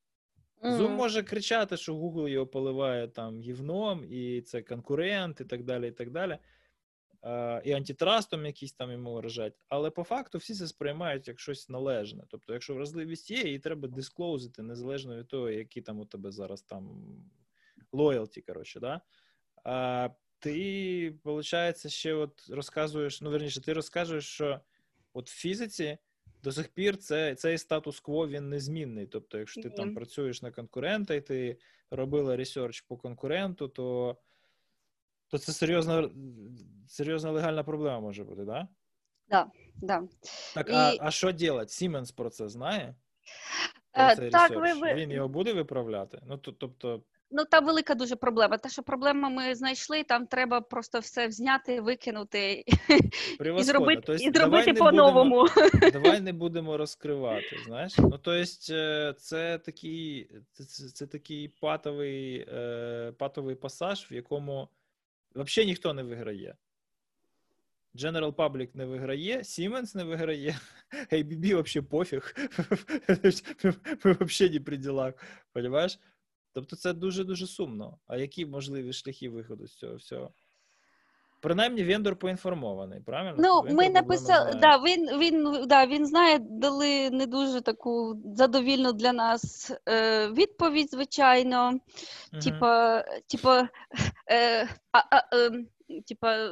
Mm. Zoom може кричати, що Google його поливає там гівном, і це конкурент, і так далі. І так далі. Uh, і антитрастом якісь там йому вражать. Але по факту всі це сприймають як щось належне. Тобто, якщо вразливість є, її треба дисклоузити, незалежно від того, які там у тебе зараз там лоялті, коротше, да? Uh, ти, виходить, ще от розказуєш, ну верніше, ти розказуєш, що от в фізиці до сих пір це, цей статус-кво він незмінний. Тобто, якщо ти mm-hmm. там працюєш на конкурента і ти робила research по конкуренту, то то це серйозна серйозна легальна проблема може бути, да? Да, да. Так, і... а а що робити? Siemens про це знає? Е, так, ви. Він його буде виправляти? Ну, тобто, Ну, там велика дуже проблема. Те, що проблема ми знайшли, там треба просто все зняти, викинути і зробити тобто, і зробити по-новому. Давай не будемо розкривати. Знаєш? Ну, тобто, це такий це, це такий патовий е, патовий пасаж, в якому взагалі ніхто не виграє. General Public не виграє, Siemens не виграє, ABB взагалі пофіг. Ми взагалі не при ділах, Понимаєш? Тобто це дуже-дуже сумно. А які можливі шляхи виходу з цього всього? Принаймні, вендор поінформований, правильно? Ну, вендор ми написали, да, він він, да, він знає, дали не дуже таку задовільну для нас е, відповідь, звичайно. Угу. Типа, типа, е, а, а, е, типа,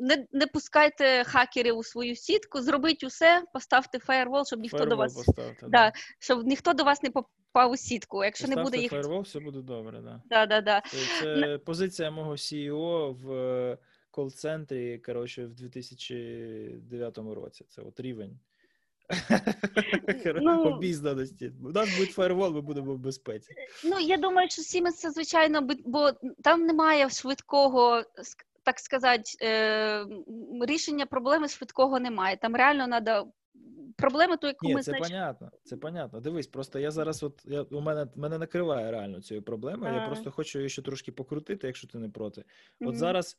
не не пускайте хакерів у свою сітку, зробіть усе, поставте фаєрвол, щоб ніхто фаєрвол до вас поставте, да, да. щоб ніхто до вас не попав у сітку. Якщо поставте не буде їх фаєрвол, все буде добре. Да. Да, да, да. Це, це позиція мого CEO в е, кол-центрі. Коротше, в 2009 році. Це от рівень. Ну, Обізнаності. У нас буде фаєрвол, ми будемо в безпеці. Ну, я думаю, що Siemens це звичайно, бо там немає швидкого так сказати, е, рішення проблеми швидкого немає. Там реально треба. Проблема ту, яку Ні, ми це знач... понятно. Це понятно. Дивись, просто я зараз, от я у мене мене накриває реально цією проблемою. Я просто хочу її ще трошки покрутити, якщо ти не проти. От mm-hmm. зараз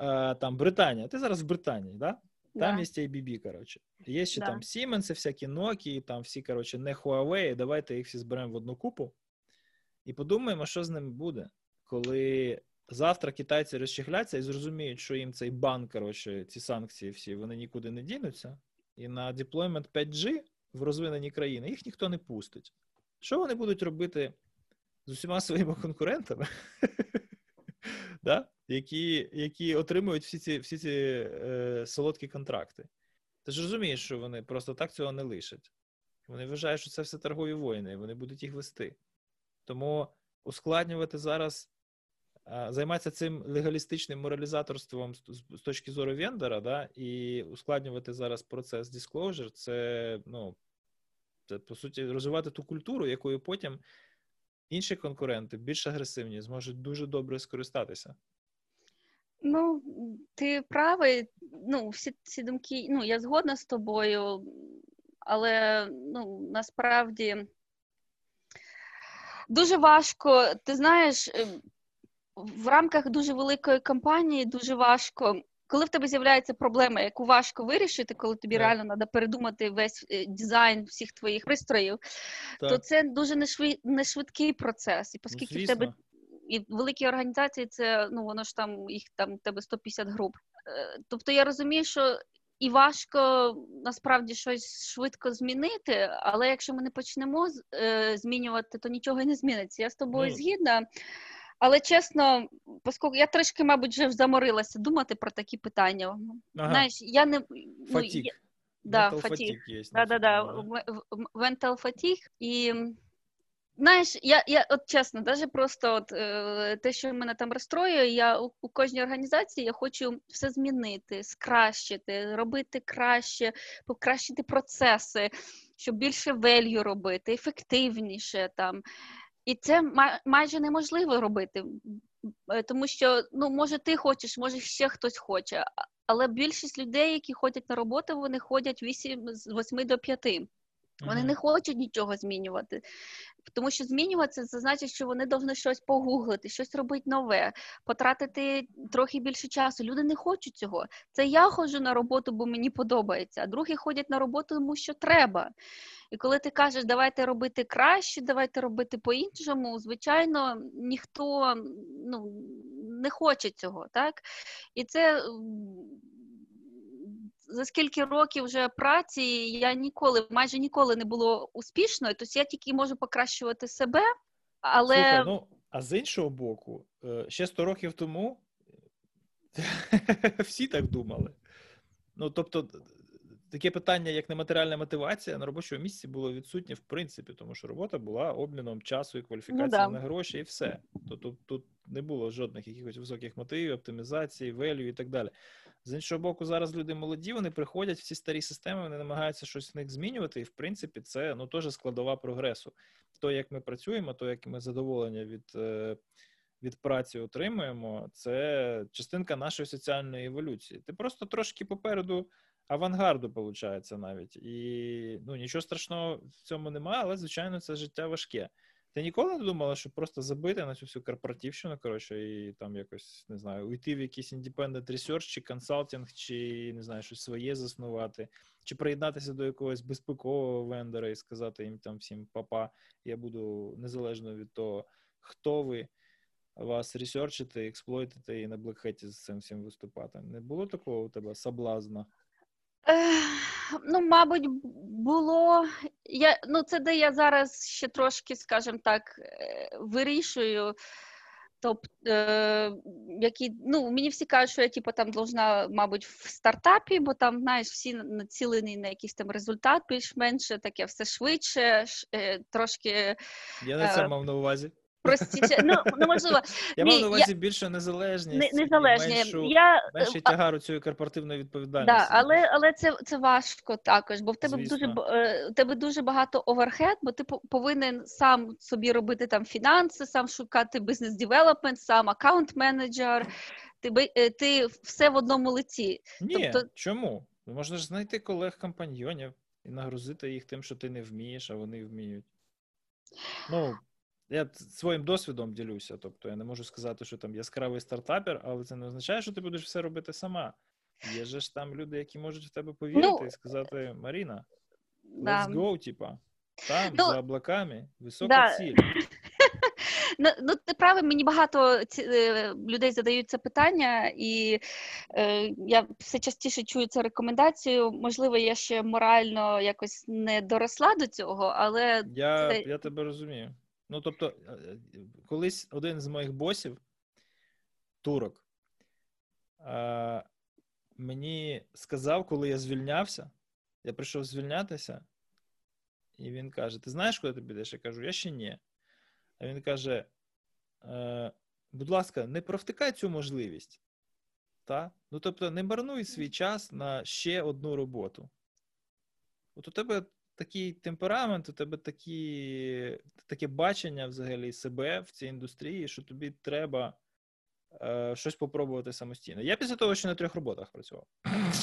е, там Британія. Ти зараз в Британії, да? Там да. є ABB, коротше. Є ще да. там Siemens, всякі Nokia, там всі, коротше, не Huawei. Давайте їх всі зберемо в одну купу і подумаємо, що з ними буде, коли Завтра китайці розчехляться і зрозуміють, що їм цей бан, коротше, ці санкції всі, вони нікуди не дінуться. І на deployment 5G в розвинені країни їх ніхто не пустить. Що вони будуть робити з усіма своїми конкурентами, які отримують всі ці всі ці е, солодкі контракти? Ти ж розумієш, що вони просто так цього не лишать. Вони вважають, що це все торгові воїни, і вони будуть їх вести. Тому ускладнювати зараз займатися цим легалістичним моралізаторством з точки зору вендора, да, і ускладнювати зараз процес disclosure, це, ну, це, по суті, розвивати ту культуру, якою потім інші конкуренти, більш агресивні, зможуть дуже добре скористатися. Ну, ти правий. Ну, всі ці думки, ну, я згодна з тобою, але ну, насправді дуже важко. Ти знаєш, ем, в рамках дуже великої кампанії дуже важко. Коли в тебе з'являється проблема, яку важко вирішити, коли тобі yeah. реально треба передумати весь е, дизайн всіх твоїх пристроїв, так. то це дуже нешвидкий процес. І оскільки ну, в тебе і в великій організації це ну воно ж там їх там в тебе 150 груп. Е, тобто я розумію, що і важко насправді щось швидко змінити, але якщо ми не почнемо е, змінювати, то нічого і не зміниться. Я з тобою mm. згідна. Але чесно, оскільки я трошки, мабуть, вже заморилася думати про такі питання. Ага. Знаєш, я не ну, я, да, фатіг. Да, да, да. Mental fatigue. І знаєш, я я от чесно, навіть просто от, е, те, що мене там розстроює, я у, у кожній організації я хочу все змінити, скращити, робити краще, покращити процеси, щоб більше велью робити, ефективніше там. І це майже неможливо робити, е, тому що ну, може ти хочеш, може ще хтось хоче, але більшість людей, які ходять на роботу, вони ходять 8, з 8 до 5. Вони mm-hmm. не хочуть нічого змінювати, тому що змінюватися це значить, що вони повинні щось погуглити, щось робити нове, потратити трохи більше часу. Люди не хочуть цього. Це я ходжу на роботу, бо мені подобається, а другі ходять на роботу, тому що треба. І коли ти кажеш, давайте робити краще, давайте робити по-іншому, звичайно, ніхто ну, не хоче цього, так? І це. За скільки років вже праці я ніколи, майже ніколи не було успішною, тобто я тільки можу покращувати себе, але. Слухай, ну, а з іншого боку, е, ще 100 років тому всі так думали. Ну, тобто, таке питання, як нематеріальна мотивація, на робочому місці було відсутнє в принципі, тому що робота була обміном часу і кваліфікації ну, да. на гроші, і все. Тут, тут тут не було жодних якихось високих мотивів, оптимізації, велю і так далі. З іншого боку, зараз люди молоді, вони приходять в ці старі системи, вони намагаються щось в них змінювати, і в принципі, це ну теж складова прогресу. То, як ми працюємо, то як ми задоволення від е, від праці отримуємо, це частинка нашої соціальної еволюції. Ти просто трошки попереду авангарду, виходить, навіть. І ну, нічого страшного в цьому немає, але, звичайно, це життя важке. Ти ніколи не думала, що просто забити на цю всю корпоративщину, коротше, і там якось не знаю, уйти в якийсь independent research, чи консалтинг, чи не знаю, щось своє заснувати, чи приєднатися до якогось безпекового вендора і сказати їм там всім папа, я буду незалежно від того, хто ви, вас ресерчити, експлойтити і на блекхеті з цим всім виступати. Не було такого у тебе соблазна? Ну, мабуть, було. Я, Ну, це де я зараз ще трошки, скажімо так, е, вирішую. Тобто, е, які, ну, мені всі кажуть, що я типу, там должна, мабуть, в стартапі, бо там, знаєш, всі націлені на якийсь там результат, більш-менше, таке все швидше, ш, е, трошки. Я на це мав на увазі простіше. Ну, ну можливо. Я мав на увазі більше незалежність. Не, незалежні. Меншу, я... менший тягар у цієї корпоративної відповідальності. Да, але але це це важко також, бо в тебе Звісно. дуже е, в тебе дуже багато overhead, бо ти повинен сам собі робити там фінанси, сам шукати business development, сам account manager. Ти е, ти все в одному лиці. Ні, тобто... чому? Можна ж знайти колег-компаньйонів і нагрузити їх тим, що ти не вмієш, а вони вміють. Ну, я своїм досвідом ділюся. Тобто я не можу сказати, що там яскравий стартапер, але це не означає, що ти будеш все робити сама. Є ж там люди, які можуть в тебе повірити ну, і сказати: Маріна, let's да. go, типа. Там, ну, за облаками, висока да. ціль. Ну, ну, ти правий, мені багато ці, е, людей задають це питання, і е, я все частіше чую цю рекомендацію. Можливо, я ще морально якось не доросла до цього, але я, це... я тебе розумію. Ну, тобто, е, е, колись один з моїх босів, турок, е, мені сказав, коли я звільнявся, я прийшов звільнятися, і він каже: Ти знаєш, куди ти підеш? Я кажу, я ще ні. А він каже: будь ласка, не провтикай цю можливість. Та? Ну, тобто, не марнуй свій час на ще одну роботу. От у тебе такий темперамент, у тебе такі, таке бачення взагалі себе в цій індустрії, що тобі треба е, щось попробувати самостійно. Я після того, що на трьох роботах працював.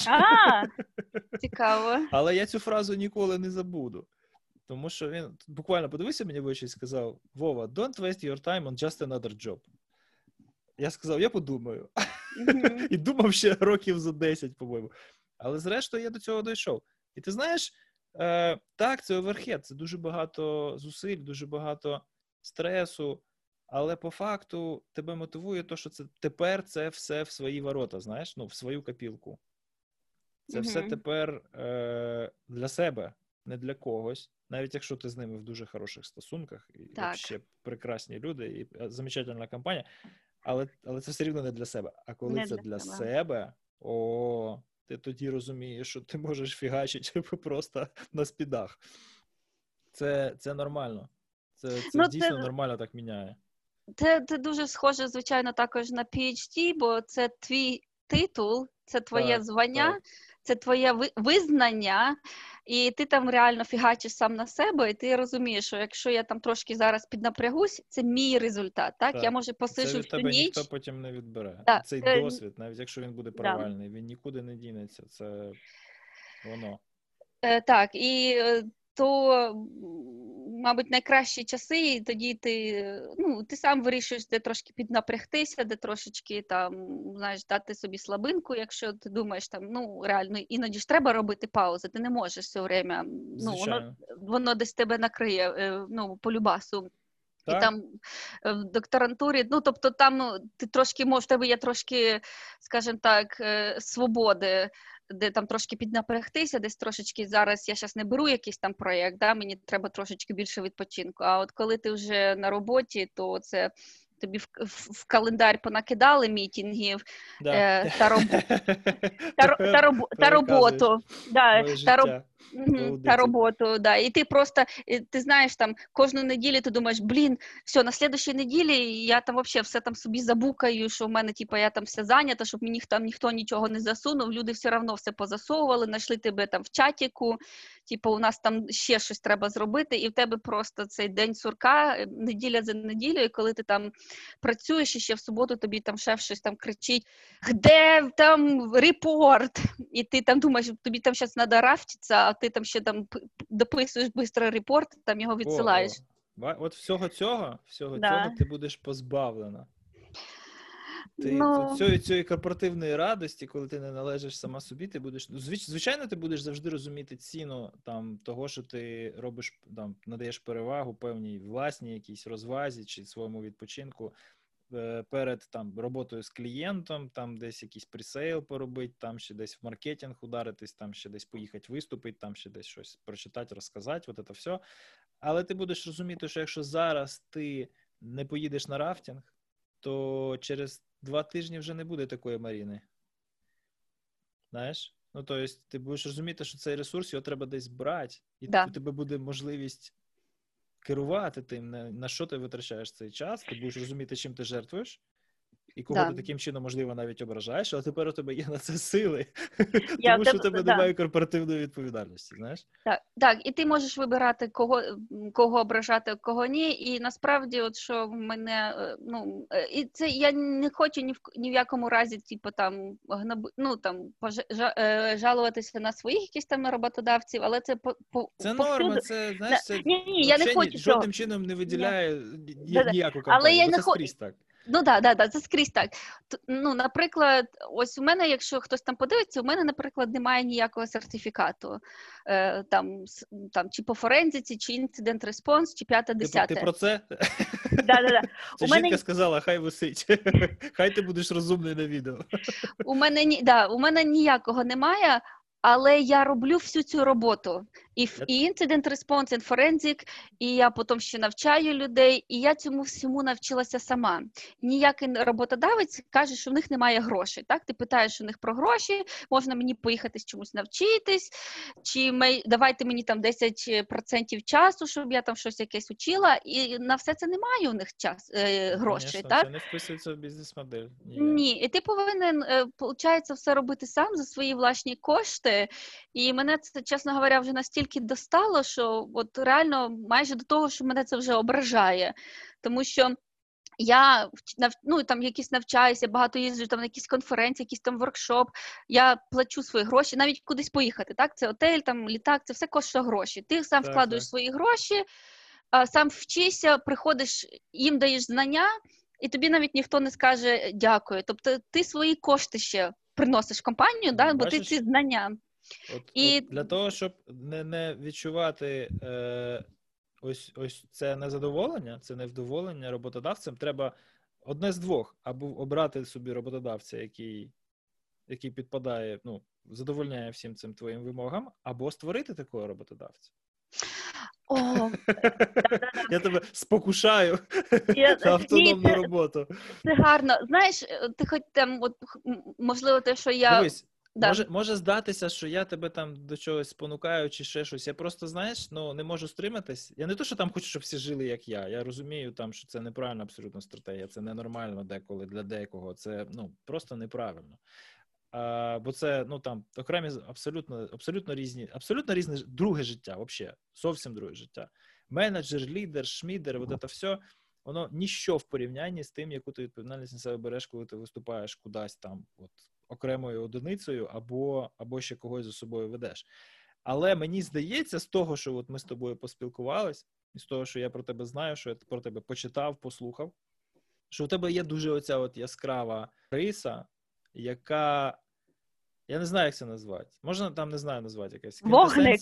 А, Цікаво. Але я цю фразу ніколи не забуду. Тому що він буквально подивився мені в очі і сказав: Вова, don't waste your time on just another job. Я сказав, я подумаю. Mm-hmm. І думав ще років за 10, по-моєму. Але зрештою я до цього дійшов. І ти знаєш, Е, Так, це overhead, це дуже багато зусиль, дуже багато стресу, але по факту тебе мотивує, то, що це тепер це все в свої ворота, знаєш, ну, в свою копілку. Це mm все тепер е, для себе, не для когось. Навіть якщо ти з ними в дуже хороших стосунках, і ще прекрасні люди, і е, замечательна компанія, але але це все рівно не для себе. А коли не це для, для себе, о, ти тоді розумієш, що ти можеш фігачити просто на спідах. Це це нормально. Це це ну, дійсно це... нормально так міняє. Це це дуже схоже, звичайно, також на PhD, бо це твій титул, це твоє так, звання, так. це твоє визнання, і ти там реально фігачиш сам на себе, і ти розумієш, що якщо я там трошки зараз піднапрягусь, це мій результат. Так, так. я може посижу в тебе ніч. ніхто потім не відбере. Так. Цей це... досвід, навіть якщо він буде провальний, він нікуди не дінеться. Це воно. Е, Так, і е, то, мабуть, найкращі часи, і тоді ти ну, ти сам вирішуєш, де трошки піднапрягтися, де трошечки там, знаєш, дати собі слабинку, якщо ти думаєш, там, ну, реально, іноді ж треба робити паузи, ти не можеш все время, ну, воно воно десь тебе накриє е, ну, по любасу. Так. І там е, в докторантурі, ну тобто там ну, ти трошки можеш, в тебе є трошки, скажімо так, е, свободи де там трошки піднапрягтися, десь трошечки зараз я зараз не беру якийсь там проєкт, да, мені треба трошечки більше відпочинку. А от коли ти вже на роботі, то це. Тобі в, в, в календар понакидали мітінгів да. е, та, роб... та, та, роб... та роботу. Да, та, роб... та роботу, да. І ти просто ти знаєш там кожну неділю, ти думаєш, блін, все, на слідчій неділі я там взагалі все там собі забукаю, що в мене, типу, я там все зайнята, щоб мені там ніхто нічого не засунув. Люди все одно все позасовували, знайшли тебе там в чатіку. Типу, у нас там ще щось треба зробити, і в тебе просто цей день сурка, е, неділя за неділею, коли ти там працюєш і ще в суботу тобі там шеф щось там кричить, де там репорт? І ти там думаєш, тобі там зараз треба рафтитися, а ти там ще там дописуєш швидко report, там його відсилаєш. О, о. От всього цього, всього да. цього ти будеш позбавлена. Ти ну... цієї цієї корпоративної радості, коли ти не належиш сама собі, ти будеш ну, звичайно, ти будеш завжди розуміти ціну там того, що ти робиш там, надаєш перевагу певній власній якійсь розвазі чи своєму відпочинку. Е, перед там роботою з клієнтом, там десь якийсь presale поробити, там ще десь в маркетинг ударитись, там ще десь поїхати виступити, там ще десь щось прочитати, розказати, от це все. Але ти будеш розуміти, що якщо зараз ти не поїдеш на рафтинг, то через два тижні вже не буде такої Маріни. Знаєш? Ну, тобто, ти будеш розуміти, що цей ресурс його треба десь брати, і да. у тебе буде можливість керувати тим, на що ти витрачаєш цей час, ти будеш розуміти, чим ти жертвуєш, і кого да. ти таким чином, можливо, навіть ображаєш, але тепер у тебе є на це сили, Я тому що у тебе да. немає корпоративної відповідальності. знаєш? Так, так, і ти можеш вибирати, кого кого ображати, кого ні. І насправді, от що в мене, е, ну, е, і це я не хочу ні в ні в якому разі, типу, там, ну, там, е, жалуватися на своїх якісь там роботодавців, але це по, по Це норма, це, знаєш, це ні, ні, я не хочу жодним чином не виділяє ні. ніяку компанію, але я не хочу. так. Ну да, да, да, це скрізь так. Ну, наприклад, ось у мене, якщо хтось там подивиться, у мене, наприклад, немає ніякого сертифікату е, там, там чи по форензиці, чи інцидент респонс, чи п'яте десяте. Ти про це? Да, да, да. Це у жінка мене... сказала, хай висить. Хай ти будеш розумний на відео. У мене да, у мене ніякого немає, але я роблю всю цю роботу. І і інцидент респонс, і форензик, і я потім ще навчаю людей, і я цьому всьому навчилася сама. Ніякий роботодавець каже, що в них немає грошей. Так, ти питаєш у них про гроші, можна мені поїхати з чомусь навчитись, чи ми, давайте мені там 10% часу, щоб я там щось якесь учила, і на все це немає у них час е, грошей. Так? Це не вписується в бізнес-модель. Ні, і ти повинен, е, все робити сам за свої власні кошти. І мене це, чесно говоря, вже настільки настільки достало, що от реально майже до того, що мене це вже ображає, тому що. Я ну, там якісь навчаюся, багато їжджу там на якісь конференції, якісь там воркшоп. Я плачу свої гроші, навіть кудись поїхати. Так, це отель, там літак, це все коштує гроші. Ти сам так, вкладуєш так. свої гроші, сам вчишся, приходиш, їм даєш знання, і тобі навіть ніхто не скаже дякую. Тобто ти свої кошти ще приносиш компанію, да, бо ти ці знання. От, і... от Для того, щоб не не відчувати е, ось ось це незадоволення, це невдоволення роботодавцем, треба одне з двох, або обрати собі роботодавця, який який підпадає, ну, задовольняє всім цим твоїм вимогам, або створити такого роботодавця. О, Я тебе спокушаю Я... на автономну Ні, роботу. Це гарно. Знаєш, ти хоч там, от, можливо, те, що я. Дивись, Да. Може може здатися, що я тебе там до чогось спонукаю чи ще щось. Я просто, знаєш, ну не можу стриматись. Я не то, що там хочу, щоб всі жили, як я. Я розумію, там, що це неправильна абсолютно стратегія, це ненормально деколи для декого. Це ну просто неправильно. А, Бо це ну там окремі абсолютно абсолютно різні, абсолютно різне друге життя, взагалі, зовсім друге життя. Менеджер, лідер, шмідер, от це все. Воно ніщо в порівнянні з тим, яку ти відповідальність на себе береш, коли ти виступаєш кудись там, от окремою одиницею, або або ще когось за собою ведеш. Але мені здається, з того, що от ми з тобою поспілкувались, і з того, що я про тебе знаю, що я про тебе почитав, послухав, що у тебе є дуже оця от яскрава риса, яка. Я не знаю, як це назвати. Можна там не знаю назвати якась Вогник.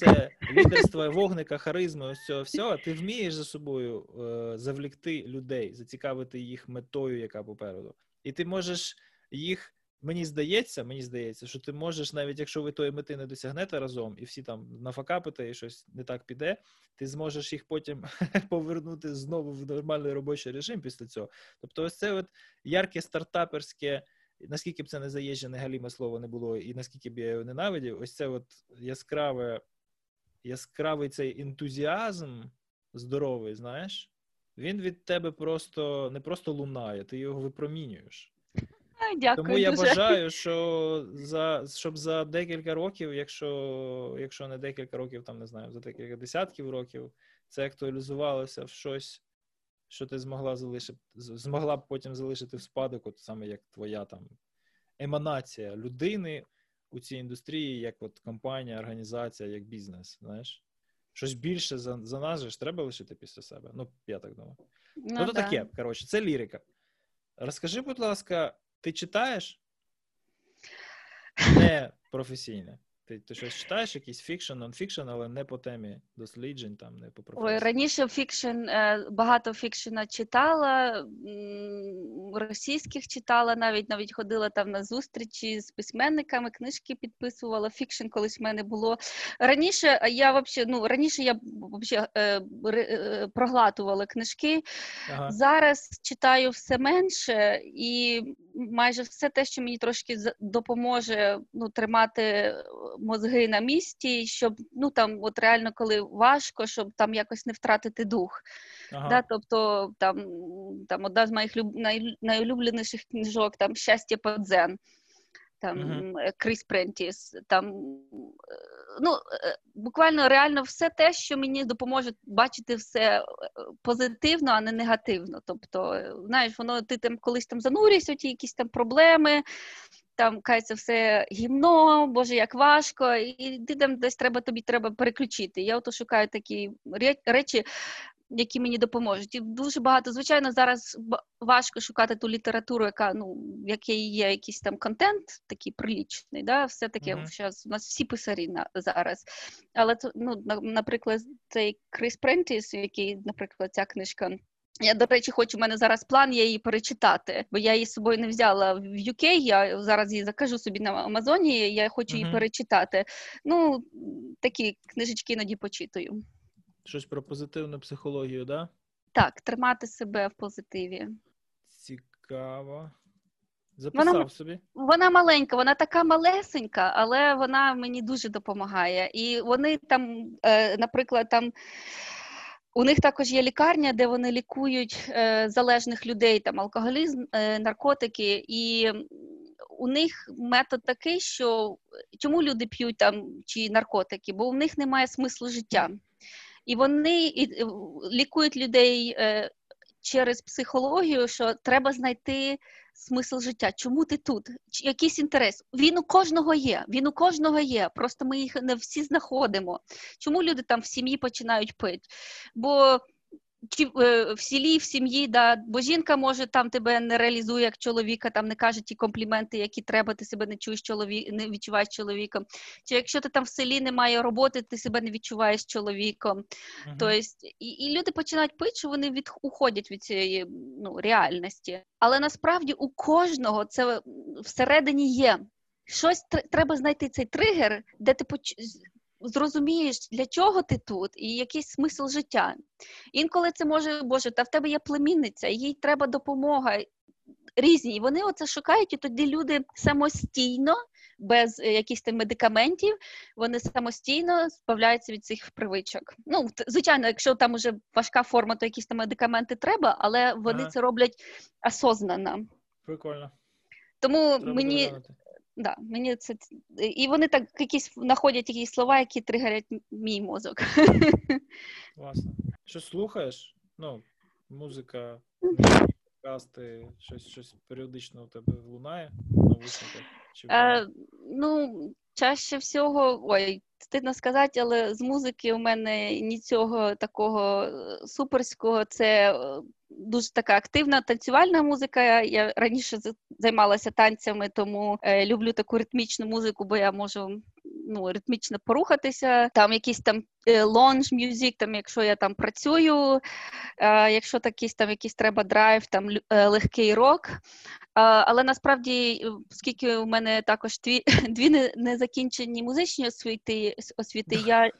лідерства, вогника, харизми, ось цього всього. Ти вмієш за собою е, завлікти людей, зацікавити їх метою, яка попереду. І ти можеш їх Мені здається, мені здається, що ти можеш, навіть якщо ви тої мети не досягнете разом, і всі там нафакапите, і щось не так піде, ти зможеш їх потім повернути знову в нормальний робочий режим після цього. Тобто, ось це от ярке стартаперське, наскільки б це не заїжджене галіме слово не було, і наскільки б я його ненавидів, ось це от яскраве яскравий цей ентузіазм здоровий, знаєш, він від тебе просто не просто лунає, ти його випромінюєш. Дякую Тому я дуже. бажаю, що за щоб за декілька років, якщо якщо не декілька років, там не знаю, за декілька десятків років, це актуалізувалося в щось, що ти змогла залишити, змогла б потім залишити в спадок, от саме як твоя там еманація людини у цій індустрії, як от компанія, організація, як бізнес. Знаєш, щось більше за за нас же ж треба лишити після себе. Ну, я так думаю. Ну, ну то да. таке, коротше, це лірика. Розкажи, будь ласка, ти читаєш? Не професійне. Ти ти щось читаєш, якийсь fiction, non-fiction, але не по темі досліджень, там не по професії? Ой, раніше fiction, е, багато fiction а читала, російських читала, навіть навіть ходила там на зустрічі з письменниками, книжки підписувала. Fiction колись в мене було. Раніше я вообще, ну раніше я вообще, е, е, проглатувала книжки. Ага. Зараз читаю все менше і майже все те, що мені трошки допоможе ну, тримати мозги на місці, щоб ну там, от реально, коли важко, щоб там якось не втратити дух. Ага. Да, Тобто там там одна з моїх люб... най... найулюбленіших книжок там щастя по дзен. Там uh-huh. Кріс Прентіс, там ну буквально реально все те, що мені допоможе бачити все позитивно, а не негативно. Тобто, знаєш, воно ти там колись там занурюєшся, ті якісь там проблеми, там кається все гімно, боже, як важко, і ти там десь треба тобі треба переключити. Я ото шукаю такі речі, які мені допоможуть. І дуже багато, звичайно, зараз важко шукати ту літературу, яка ну, в якій є якийсь там контент, такий прилічний. Да? Все таки mm-hmm. зараз у нас всі писарі на зараз. Але ну, наприклад, цей Крис Прентіс, який, наприклад, ця книжка. Я, до речі, хочу, в мене зараз план є її перечитати, бо я її з собою не взяла в UK, я зараз її закажу собі на Амазоні, я хочу її uh-huh. перечитати. Ну, такі книжечки іноді почитую. Щось про позитивну психологію, да? так? тримати себе в позитиві. Цікаво. Записав вона, собі. Вона маленька, вона така малесенька, але вона мені дуже допомагає. І вони там, е, наприклад, там. У них також є лікарня, де вони лікують е, залежних людей, там алкоголізм, е, наркотики, і у них метод такий, що чому люди п'ють там чи наркотики, бо у них немає смислу життя. І вони і, лікують людей е, через психологію, що треба знайти смисл життя. Чому ти тут? Якийсь інтерес? Він у кожного є. Він у кожного є. Просто ми їх не всі знаходимо. Чому люди там в сім'ї починають пити? Бо чи е, в селі, в сім'ї, да, бо жінка може там тебе не реалізує як чоловіка, там не каже ті компліменти, які треба, ти себе не чуєш чоловік, не відчуваєш чоловіком. Чи якщо ти там в селі немає роботи, ти себе не відчуваєш чоловіком. Uh-huh. Тобто, і, і люди починають пити, що вони від, уходять від цієї ну, реальності. Але насправді у кожного це всередині є. Щось треба знайти цей тригер, де ти поч зрозумієш, для чого ти тут, і якийсь смисл життя. Інколи це може, Боже, та в тебе є племінниця, їй треба допомога. Різні, вони оце шукають, і тоді люди самостійно, без е, якихось там медикаментів, вони самостійно збавляються від цих привичок. Ну, звичайно, якщо там уже важка форма, то якісь там медикаменти треба, але вони ага. це роблять осознано. Прикольно. Тому треба мені доглянути да, мені це і вони так якісь знаходять якісь слова, які тригерять мій мозок. Класно. Що слухаєш? Ну, музика, подкасти, щось щось періодично у тебе лунає навушниках? Чи е, Ну, чаще всього, ой, стидно сказати, але з музики у мене нічого такого е, суперського. Це е, дуже така активна танцювальна музика. Я раніше займалася танцями, тому е, люблю таку ритмічну музику, бо я можу ну, ритмічно порухатися. Там якийсь там лонж мюзик, там, якщо я там працюю, е, якщо такий, там якийсь треба драйв, там е, легкий рок. Але насправді, оскільки у мене також дві дві незакінчені музичні освіти, освіти я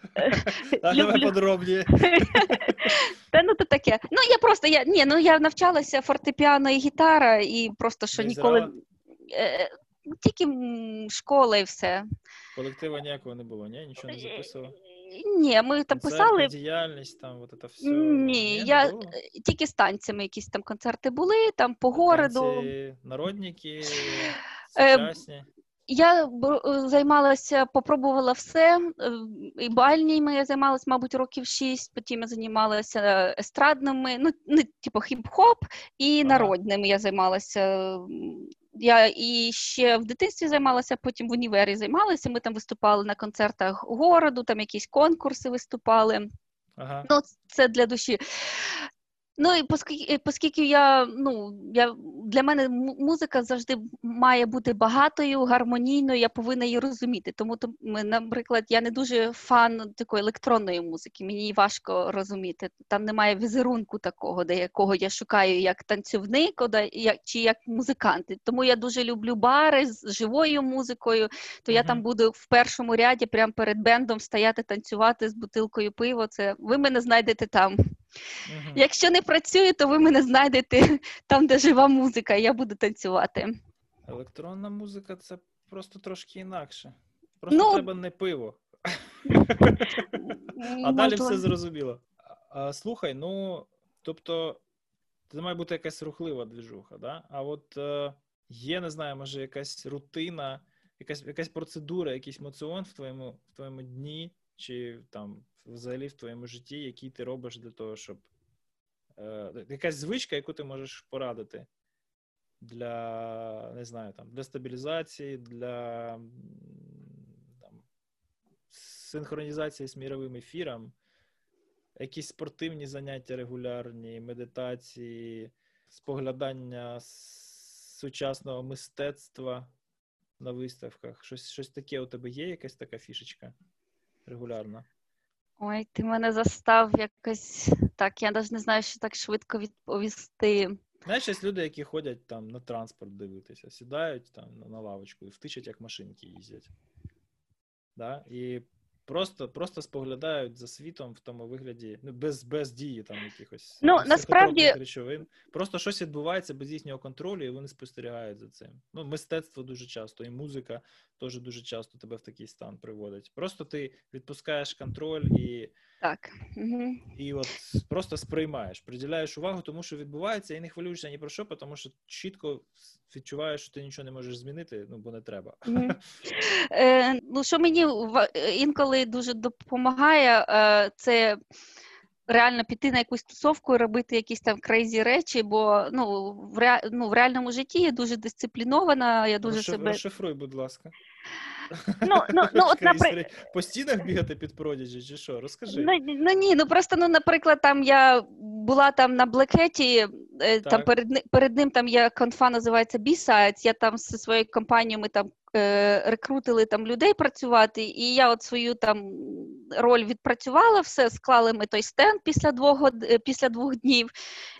люблю... подробні. Та ну то таке. Ну я просто я ні, ну я навчалася фортепіано і гітара, і просто що ніколи. Е, тільки школа і все. Колектива ніякого не було, ні? Нічого не записував? Ні, ми там писали. діяльність, там, от це все. Ні, я було? е, тільки з танцями якісь там концерти були, там по городу. Танці народники, Е, сучасні. Я е, займалася, попробувала все. е, І бальніми я займалася, мабуть, років шість, потім я займалася естрадними, ну, ну типу хіп-хоп, і народними я займалася. Я і ще в дитинстві займалася, потім в універі займалася. Ми там виступали на концертах городу, там якісь конкурси виступали. Ага. Ну, це для душі. Ну і оскільки, оскільки я, ну, я, для мене музика завжди має бути багатою, гармонійною, я повинна її розуміти. Тому, то, наприклад, я не дуже фан такої електронної музики, мені її важко розуміти. Там немає візерунку такого, де якого я шукаю як танцівник, як, чи як музикант. Тому я дуже люблю бари з живою музикою, то я там буду в першому ряді, прямо перед бендом стояти, танцювати з бутилкою пива. Це ви мене знайдете там. Якщо не працює, то ви мене знайдете там, де жива музика, і я буду танцювати. Електронна музика це просто трошки інакше. Просто Ну, треба не пиво. А далі все зрозуміло. Слухай, ну тобто, це має бути якась рухлива двіжуха, да? А от е, є, не знаю, може, якась рутина, якась, якась процедура, якийсь моціон в твоєму, в твоєму дні, чи там взагалі в твоєму житті, який ти робиш для того, щоб. Е, якась звичка, яку ти можеш порадити для, не знаю, там, для стабілізації, для там, синхронізації з міровим ефіром, якісь спортивні заняття регулярні, медитації, споглядання сучасного мистецтва на виставках. Щось, щось таке у тебе є, якась така фішечка регулярна? Ой, ти мене застав якось так. Я навіть не знаю, що так швидко відповісти. Знаєш, є люди, які ходять там на транспорт дивитися, сідають там на- на лавочку і втичать, як машинки їздять. Да? І просто, просто споглядають за світом в тому вигляді, ну, без, без дії там якихось Ну, насправді- речовин. Просто щось відбувається без їхнього контролю, і вони спостерігають за цим. Ну, мистецтво дуже часто, і музика теж дуже часто тебе в такий стан приводить. Просто ти відпускаєш контроль і Так. Угу. і от просто сприймаєш, приділяєш увагу тому, що відбувається, і не хвилюєшся ні про що, тому що чітко відчуваєш, що ти нічого не можеш змінити, ну бо не треба. Мгм. Е, ну, що мені ва- інколи дуже допомагає, е, це реально піти на якусь тусовку і робити якісь там crazy речі, бо ну, в, ре, ну, в реальному житті я дуже дисциплінована, я дуже Розшиф- себе. Розшифруй, будь ласка. Ну, ну, ну, от, Crazy речі. По стінах бігати під продіжі, чи що? Розкажи. Ну, ну ні, ну просто ну, наприклад, там я була там на Black Hat і, е, там перед, перед ним там є конфа, називається B-Sides, Я там зі своєю компанією ми там рекрутили там людей працювати, і я от свою там роль відпрацювала, все склали ми той стенд після двох е, після двох днів.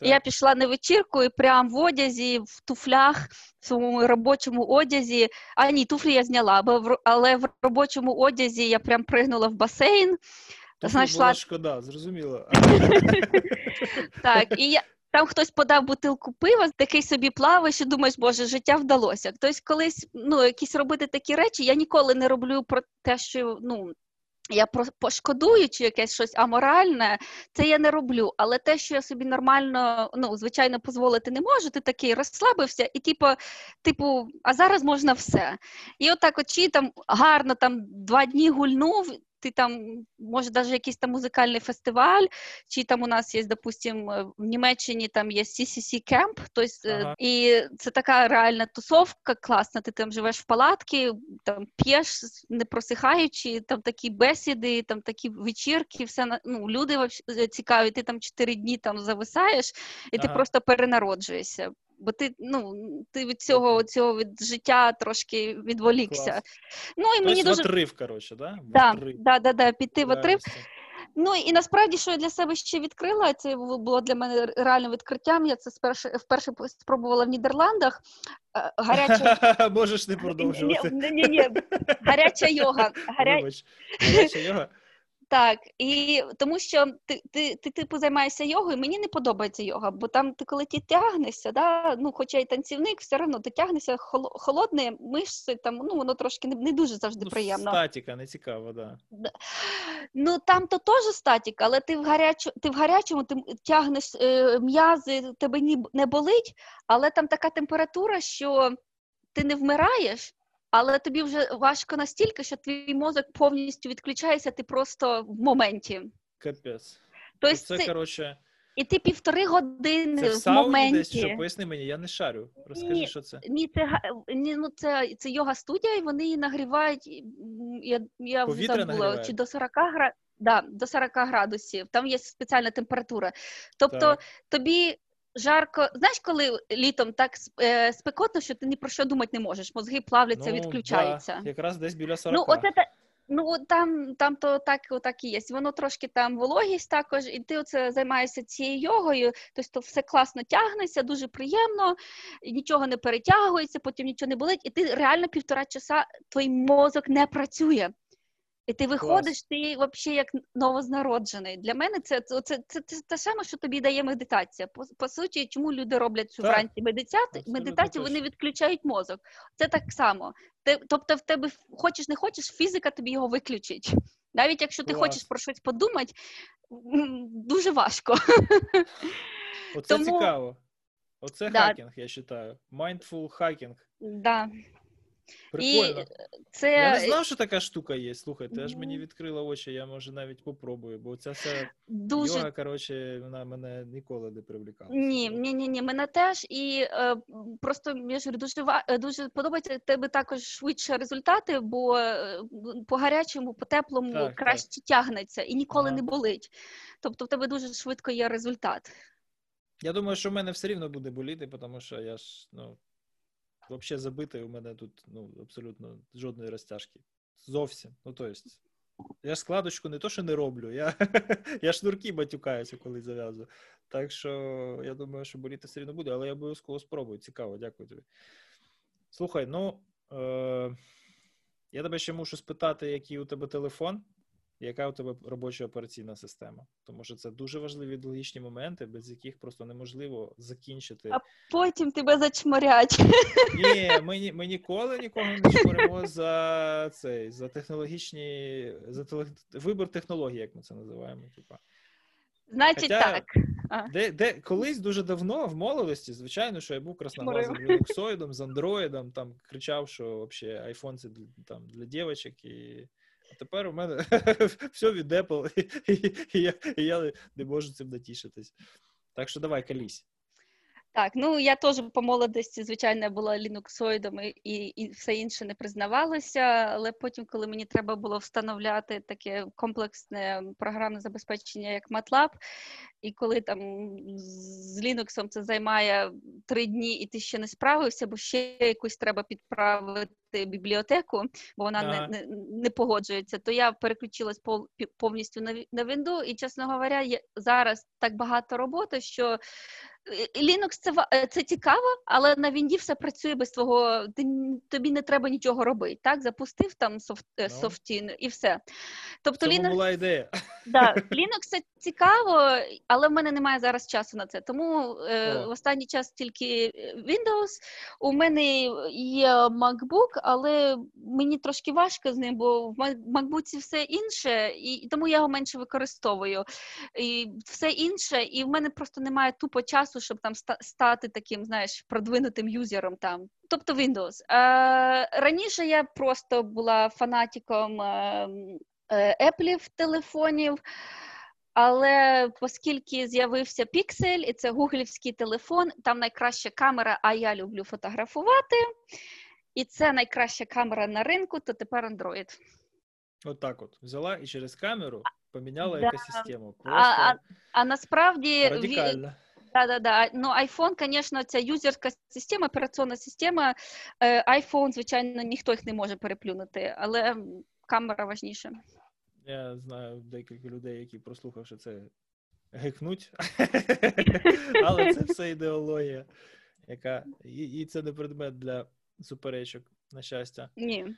І я пішла на вечірку і прям в одязі, в туфлях, в своєму робочому одязі. А ні, туфлі я зняла, бо в але в робочому одязі я прям пригнула в басейн. Знайшла- була шкода, зрозуміло. Так, і я. Там хтось подав бутилку пива, такий собі плаває, що думаєш, боже, життя вдалося. Хтось колись ну, якісь робити такі речі. Я ніколи не роблю про те, що ну. Я пошкодую чи якесь щось аморальне, це я не роблю. Але те, що я собі нормально, ну звичайно, дозволити не можу, ти такий розслабився, і типу, типу, а зараз можна все. І отак, от чи там гарно там два дні гульнув, ти там, може, навіть якийсь там музикальний фестиваль, чи там у нас є, допустим, е, в Німеччині там є CCC Camp, тобто, Ага. і це така реальна тусовка класна, ти там живеш в палатці, там п'єш, не просихаючи, там такі бесіди, там такі вечірки, все ну, люди цікаві, ти там чотири дні там зависаєш, і ти просто перенароджуєшся. Бо ти, ну, ти від цього, цього від життя трошки відволікся. Клас. Ну і мені Тобто в дуже отрив, коротше, да? В да, отрив да, да, да, піти в отрив. Ну і насправді, що я для себе ще відкрила, це було для мене реальним відкриттям. Я це сперше вперше спробувала в Нідерландах. Е, Гаряча Можеш не продовжувати. ні, ні, ні, гаряча йога. Гаря... Вибач. Гаряча йога. Так, і тому що ти, ти, ти типу займаєшся йогою, мені не подобається йога, бо там ти коли ти тягнешся, да, ну хоча й танцівник, все одно ти тягнешся холодне, мишці, там, ну воно трошки не, не дуже завжди ну, приємно. Статіка, не цікаво, да. Ну там то теж статіка, але ти в гарячу, ти в гарячому ти тягнеш е, м'язи, тебе ні, не болить, але там така температура, що ти не вмираєш. Але тобі вже важко настільки, що твій мозок повністю відключається, ти просто в моменті. Капець. Тобто це, це, коротше... І ти півтори години це в, в моменті. десь, що поясни мені, я не шарю. Розкажи, ні, що це. Ні, це ні, ну це, це йога студія, і вони її нагрівають. Я я вже забула, чи до 40 градусів. Да, до 40 градусів. Там є спеціальна температура. Тобто так. тобі жарко. Знаєш, коли літом так е, спекотно, що ти ні про що думати не можеш, мозги плавляться, ну, відключаються. Да, якраз десь біля 40. Ну, от це, ну там там то так так і є. Воно трошки там вологість також, і ти оце займаєшся цією йогою, тобто все класно тягнеться, дуже приємно, нічого не перетягується, потім нічого не болить, і ти реально півтора часа твій мозок не працює. І ти виходиш, ти взагалі як новознароджений. Для мене це це, це, це, це те саме, що тобі дає медитація. По, по суті, чому люди роблять цю вранці медитацію, медитацію, вони відключають мозок. Це так само. Ти, тобто, в тебе хочеш не хочеш, фізика тобі його виключить. Навіть якщо ти Клас. хочеш про щось подумати, дуже важко. Оце Тому... цікаво. Оце да. хакінг, я вважаю. Mindful hacking. Да. Прикольно. І це... Я не знав, що така штука є. Слухайте, аж мені відкрила очі, я може навіть попробую, бо ця вся Дуже... йога, коротше, вона мене ніколи не привлікала. Ні, ні, ні, ні, мене теж. І е, просто я ж дуже е, дуже подобається тебе також швидше результати, бо е, по гарячому, по теплому так, краще так. тягнеться і ніколи ага. не болить. Тобто в тебе дуже швидко є результат. Я думаю, що в мене все рівно буде боліти, тому що я ж ну взагалі забитий, у мене тут ну, абсолютно жодної розтяжки. Зовсім. Ну, то есть, я складочку не то, що не роблю, я я шнурки батюкаюся, коли зав'язую. Так що я думаю, що боліти все рівно буде, але я обов'язково спробую. Цікаво, дякую тобі. Слухай, ну е- я тебе ще мушу спитати, який у тебе телефон яка у тебе робоча операційна система? Тому що це дуже важливі логічні моменти, без яких просто неможливо закінчити. А потім тебе зачморять. Ні, ми ми ніколи нікого не чморимо за цей за технологічні за вибор технології, як ми це називаємо. Типа. Значить, Хоча, так. Де, де колись дуже давно в молодості, звичайно, що я був красноглазим лінуксоїдом з андроїдом, там кричав, що взагалі айфон це для, там, для дівчаток і а тепер у мене все від Apple, і, я, і я не можу цим натішитись. Так що давай колись. Так, ну я теж по молодості, звичайно, була лінуксоїдом і, і все інше не признавалося, але потім, коли мені треба було встановляти таке комплексне програмне забезпечення, як MATLAB, і коли там з Linux це займає три дні, і ти ще не справився, бо ще якусь треба підправити бібліотеку, бо вона ага. не, не не, погоджується, то я переключилась повністю на на Windows, і, чесно говоря, є зараз так багато роботи, що Linux це е, це цікаво, але на Вінді все працює без твого. Ти, тобі не треба нічого робити. Так, запустив там софт, no. Е, ну. софтін і все. Тобто Linux була ідея. Да, Linux це цікаво, але в мене немає зараз часу на це. Тому е, в останній час тільки Windows. У мене є MacBook, але мені трошки важко з ним, бо в MacBook все інше, і тому я його менше використовую. І Все інше, і в мене просто немає тупо часу щоб там стати таким, знаєш, продвинутим юзером там. Тобто Windows. Е, Раніше я просто була фанатиком е, е, Apple телефонів. Але оскільки з'явився Pixel, і це гуглівський телефон, там найкраща камера, а я люблю фотографувати. І це найкраща камера на ринку, то тепер Android. От, от взяла і через камеру поміняла да. екосистему. Просто а, а, а насправді радикально. Да, да, да. Ну, iPhone, звісно, ця юзерська система, операційна система. iPhone, звичайно, ніхто їх не може переплюнути, але камера важніша. Я знаю декілька людей, які, прослухавши це, гикнуть, але це все ідеологія, яка і, і це не предмет для суперечок, на щастя. Ні.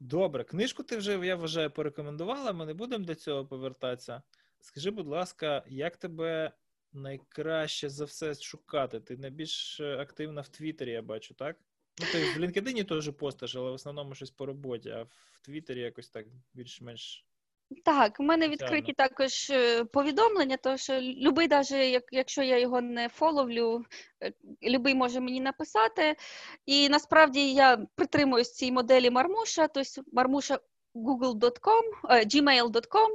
Добре, книжку ти вже, я вважаю, порекомендувала, ми не будемо до цього повертатися. Скажи, будь ласка, як тебе найкраще за все шукати? Ти найбільш активна в Твіттері, я бачу, так? Ну, ти в LinkedIn теж постиш, але в основному щось по роботі, а в Твіттері якось так більш-менш. Так, у мене відкриті також е, повідомлення, тому що любий, навіть якщо я його не фоловлю, е, любий може мені написати. І насправді я притримуюсь цієї моделі Мармуша, тобто Мармуша google.com, е, gmail.com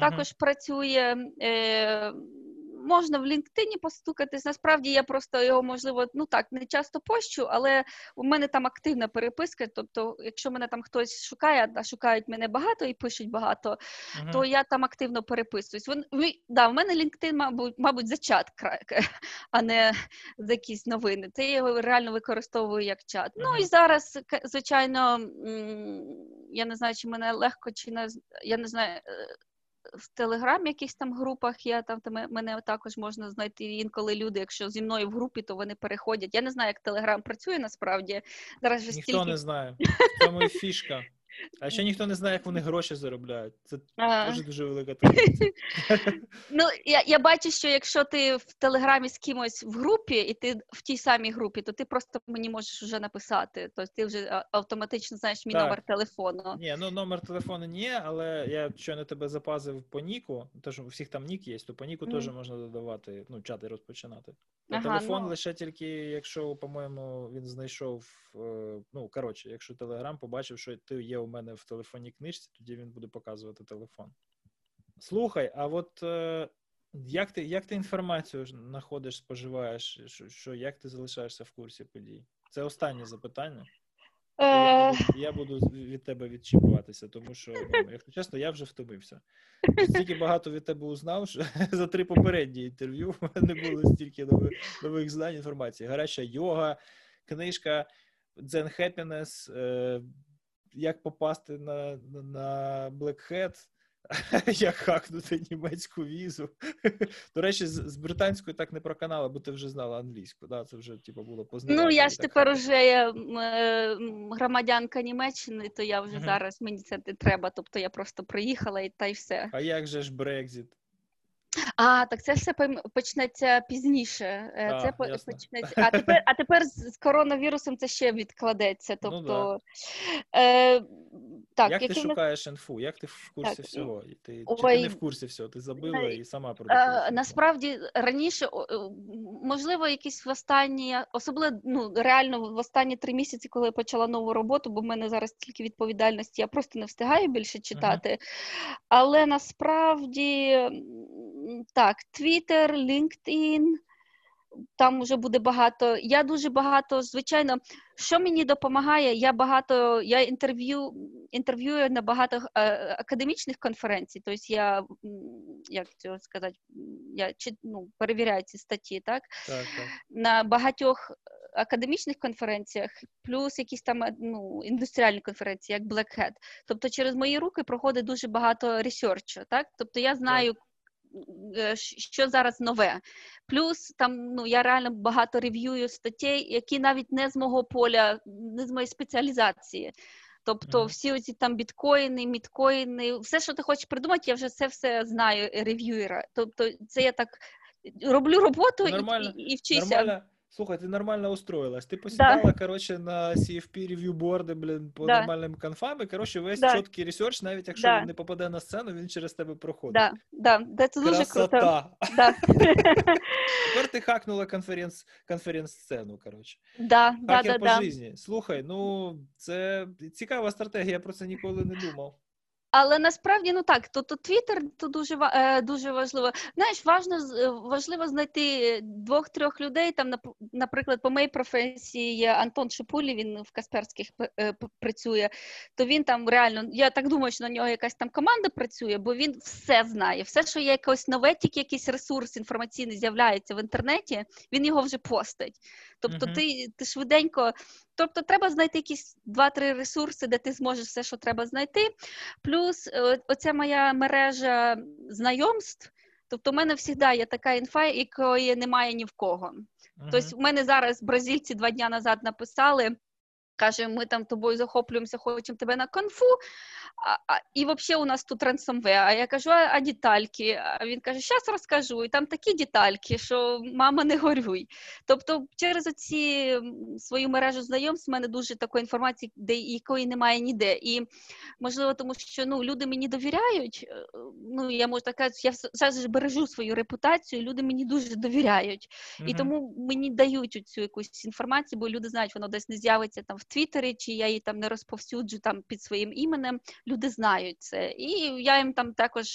також uh-huh. працює можна в LinkedIn постукатись. Насправді я просто його можливо ну так не часто пощу, але у мене там активна переписка. Тобто, якщо мене там хтось шукає, а шукають мене багато і пишуть багато, uh-huh. то я там активно переписуюсь. Вон, да, в мене LinkedIn, мабуть, мабуть, за чат, а не за якісь новини. Це я його реально використовую як чат. Uh-huh. Ну і зараз, звичайно, я не знаю, чи мене легко, чи не я не знаю. В Телеграм якихось там групах я там мене також можна знайти інколи люди, якщо зі мною в групі, то вони переходять. Я не знаю, як Телеграм працює насправді. Зараз вже Ніхто стільки... не знає. Тому і фішка. А ще ніхто не знає, як вони гроші заробляють. Це дуже дуже велика таємниця. Ну я я бачу, що якщо ти в телеграмі з кимось в групі, і ти в тій самій групі, то ти просто мені можеш вже написати. Тобто ти вже автоматично знаєш мій так. номер телефону. Ні, ну номер телефону ні, але я щойно тебе запазив по Ніку, тож у всіх там нік є, то по Ніку mm. теж можна додавати, ну, чати розпочинати. Ага, телефон ну... лише тільки, якщо, по-моєму, він знайшов. Е, ну коротше, якщо телеграм побачив, що ти є у мене в телефонній книжці, тоді він буде показувати телефон. Слухай, а от е, як ти як ти інформацію знаходиш, споживаєш, що, що як ти залишаєшся в курсі подій? Це останнє запитання. Я буду, е. я буду від тебе відчіпуватися, тому що, ну, якщо чесно, я вже втомився. Стільки багато від тебе узнав, що за три попередні інтерв'ю в мене було стільки нових нових знань інформації. Гаряча йога, книжка Zen Happiness, як попасти на на Black Hat, як хакнути німецьку візу. До речі, з, з британською так не проканала, бо ти вже знала англійську. Да? Це вже типу, було познання. Ну, я ж тепер вже е, громадянка Німеччини, то я вже зараз мені це не треба. Тобто я просто приїхала і та й все. А як же ж Брекзіт? А, так це все почнеться пізніше. Е, а, це почнеться. А тепер а тепер з коронавірусом це ще відкладеться. Ну тобто, ну, да. е, так, Як ти шукаєш інфу? Як ти в курсі так, всього? Ти, Ой, Чи ти не в курсі всього? Ти забила і сама продукуєш? Насправді раніше, можливо, якісь в останні, особливо ну, реально в останні три місяці, коли я почала нову роботу, бо в мене зараз тільки відповідальності, я просто не встигаю більше читати. Uh-huh. Але насправді так, Twitter, LinkedIn, там вже буде багато. Я дуже багато, звичайно, що мені допомагає, я багато я інтерв'ю інтерв'юю на багато е, академічних конференцій. Тобто я як це сказати, я ну, перевіряю ці статті, так? Так, так. На багатьох академічних конференціях, плюс якісь там ну, індустріальні конференції, як Black Hat. Тобто через мої руки проходить дуже багато ресерчу, так? Тобто я знаю. Е, що зараз нове. Плюс там ну я реально багато review ю статей, які навіть не з мого поля, не з моєї спеціалізації. Тобто, mm-hmm. всі оці там біткоїни, міткоїни, все, що ти хочеш придумати, я вже це все знаю reviewer а. Тобто, це я так роблю роботу нормально, і, і вчуся. Нормально. Слухай, ти нормально устроилась. Ти посідала, да. коротше, на CFP review board и, блін, по да. нормальним conf ам, і коротше, весь да. чіткий research, навіть якщо він не попаде на сцену, він через тебе проходить. Да, да, да, це дуже круто. Да. Тепер ти хакнула конференц, конференц-сцену, коротше. Да, Хакер да, по житті. Слухай, ну це цікава стратегія, я про це ніколи не думав. Але насправді ну так, то то то дуже е, дуже важливо. Знаєш, важно е, важливо знайти двох-трьох людей. Там, наприклад, по моїй професії є Антон Шипулі, він в Касперських е, працює. То він там реально, я так думаю, що на нього якась там команда працює, бо він все знає. Все, що є якось нове, тільки якийсь ресурс інформаційний з'являється в інтернеті, він його вже постить. Тобто, ти ти швиденько, тобто, треба знайти якісь два-три ресурси, де ти зможеш все, що треба знайти. Плюс е, оця моя мережа знайомств. Тобто, в мене завжди є така інфа, якої немає ні в кого. Uh-huh. Тобто, в мене зараз бразильці два дні назад написали. Каже, ми там тобою захоплюємося, хочемо тебе на конфу. А, а, І взагалі у нас тут рансомве. А я кажу, а, а детальки? А він каже, зараз розкажу. І там такі детальки, що мама не горюй. Тобто, через оці свою мережу знайомств в мене дуже такої інформації, де якої немає ніде. І можливо, тому що ну люди мені довіряють. Е, ну я можу так казати, я завжди бережу свою репутацію. Люди мені дуже довіряють, mm-hmm. і тому мені дають цю якусь інформацію, бо люди знають, воно десь не з'явиться там в Твіттері, чи я її там не розповсюджу там під своїм іменем. Люди знають це, і я їм там також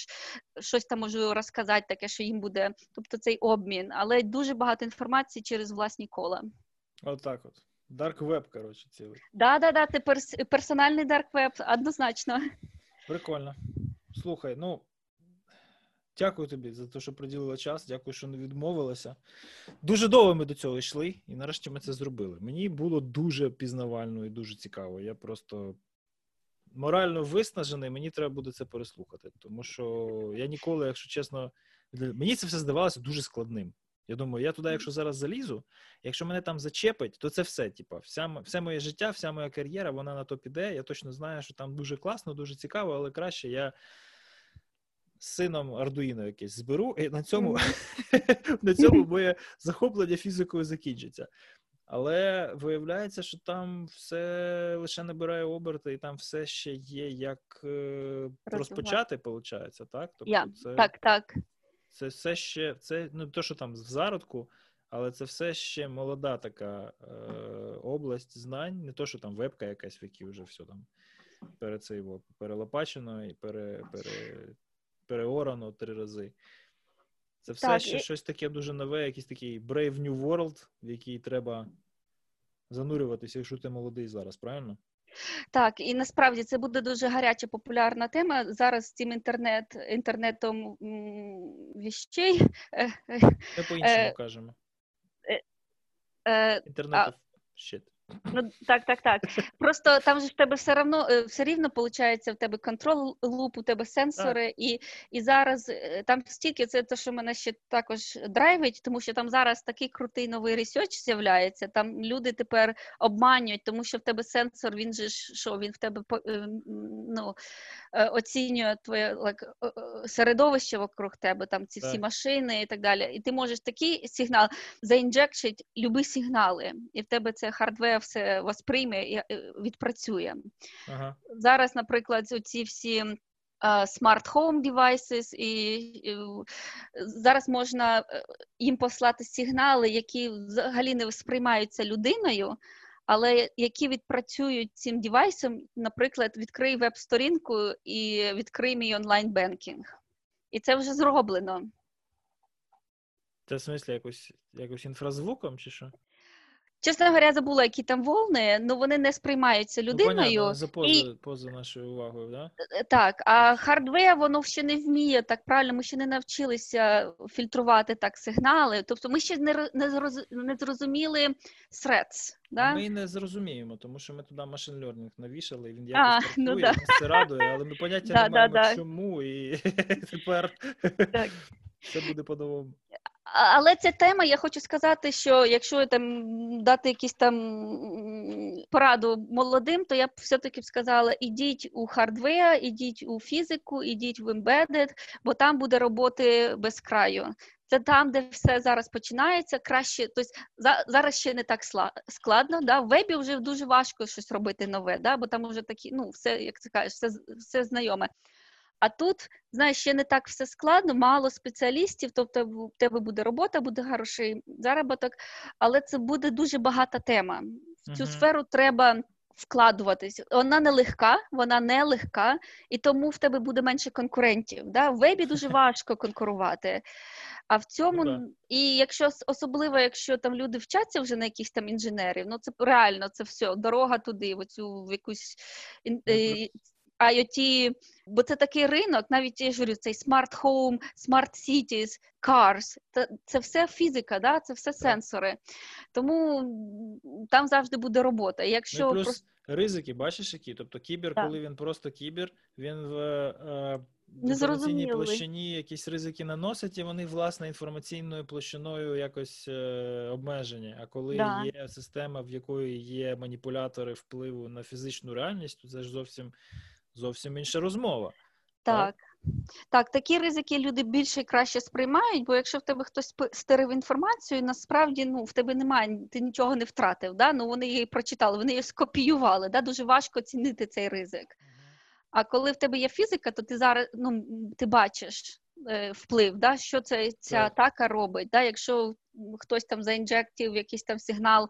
щось там можу розказати, таке, що їм буде, тобто цей обмін, але дуже багато інформації через власні кола. Отак, от, от. Dark web, коротше, цілий. Да, да, да, це перс- персональний dark web, однозначно. Прикольно. Слухай, ну дякую тобі за те, що приділила час. Дякую, що не відмовилася. Дуже довго ми до цього йшли, і нарешті ми це зробили. Мені було дуже пізнавально і дуже цікаво. Я просто морально виснажений, мені треба буде це переслухати. Тому що я ніколи, якщо чесно, мені це все здавалося дуже складним. Я думаю, я туди, якщо зараз залізу, якщо мене там зачепить, то це все. Типа, вся все моє життя, вся моя кар'єра, вона на то піде. Я точно знаю, що там дуже класно, дуже цікаво, але краще я з сином Ардуїно якесь зберу, і на цьому на цьому моє захоплення фізикою закінчиться. Але виявляється, що там все лише набирає оберти, і там все ще є як е, розпочати, виходить, так? Тобто yeah. це... Так, так. Це все ще це не то, що там в зародку, але це все ще молода така е, область знань, не то, що там вебка якась, в якій вже все там перед цей перелопачено і пере, пере, переорано три рази. Це все так, ще і... щось таке дуже нове, якийсь такий Brave New World, в який треба занурюватися, якщо ти молодий зараз, правильно? Так, і насправді це буде дуже гаряча популярна тема. Зараз з цим інтернет, інтернетом віщей. Е, е, Ми по-іншому е, кажемо. Internet of shit. Ну так, так, так. Просто там же в тебе все равно е, все рівно виходить, в тебе control loop, у тебе сенсори, і і зараз е, там стільки це те, що мене ще також драйвить, тому що там зараз такий крутий новий research з'являється. Там люди тепер обманюють, тому що в тебе сенсор, він же що він в тебе е, ну, оцінює твоє like, середовище вокруг тебе, там ці так. всі машини і так далі. І ти можеш такий сигнал заінжекшити любі сигнали, і в тебе це хардвер все восприйме і е, відпрацює. Ага. Зараз, наприклад, ці всі. Smart Home devices, і, і зараз можна е, їм послати сигнали, які взагалі не сприймаються людиною, але які відпрацюють цим девайсом, наприклад, відкрий веб-сторінку і відкрий мій онлайн-бенкінг. І це вже зроблено. Це в смислі якось якось інфразвуком, чи що? Чесно говоря, забула, які там волни, ну вони не сприймаються людиною. Ну, понятно, поза, і... поза нашою увагою, да? Е, так, а хардвер, воно ще не вміє так правильно, ми ще не навчилися фільтрувати так сигнали. Тобто ми ще не не, зроз, не зрозуміли threats. Да? Ми не зрозуміємо, тому що ми туди машин learning навішали, і він якось а, ну, да. це радує, але ми поняття да, не маємо да, чому, і тепер так. все буде по-новому. Але ця тема, я хочу сказати, що якщо там дати якісь там пораду молодим, то я б все-таки сказала: ідіть у хардвер, ідіть у фізику, ідіть в embedded, бо там буде роботи без краю. Це там, де все зараз починається, краще. Тобто зараз ще не так складно. Да? В вебі вже дуже важко щось робити нове, да? бо там вже такі, ну, все, як ти кажеш, все, все знайоме. А тут, знаєш, ще не так все складно, мало спеціалістів, тобто в тебе буде робота, буде хороший заробіток, але це буде дуже багата тема. В цю uh-huh. сферу треба вкладуватись. Вона не легка, вона не легка, і тому в тебе буде менше конкурентів. Да? В вебі дуже важко конкурувати. А в цьому, ну, і якщо особливо, якщо там люди вчаться вже на якихось там інженерів, ну це реально це все, дорога туди, в оцю в якусь. Uh-huh. IoT, бо це такий ринок, навіть я ж говорю, цей smart home, smart cities, cars, це все фізика, да? це все сенсори. Тому там завжди буде робота. Якщо ну, плюс просто... ризики, бачиш, які? Тобто кібер, так. коли він просто кібер, він в. Е, інформаційній площині якісь ризики наносять, і вони, власне, інформаційною площиною якось е, обмежені. А коли да. є система, в якої є маніпулятори впливу на фізичну реальність, то це ж зовсім зовсім інша розмова. Так. Так, такі ризики люди більше і краще сприймають, бо якщо в тебе хтось стерив інформацію, насправді ну, в тебе немає, ти нічого не втратив. Да? Ну, Вони її прочитали, вони її скопіювали. Да? Дуже важко оцінити цей ризик. А коли в тебе є фізика, то ти зараз ну, ти бачиш е, вплив, да? що це ця атака робить. Да? Якщо хтось там заінжектив якийсь там сигнал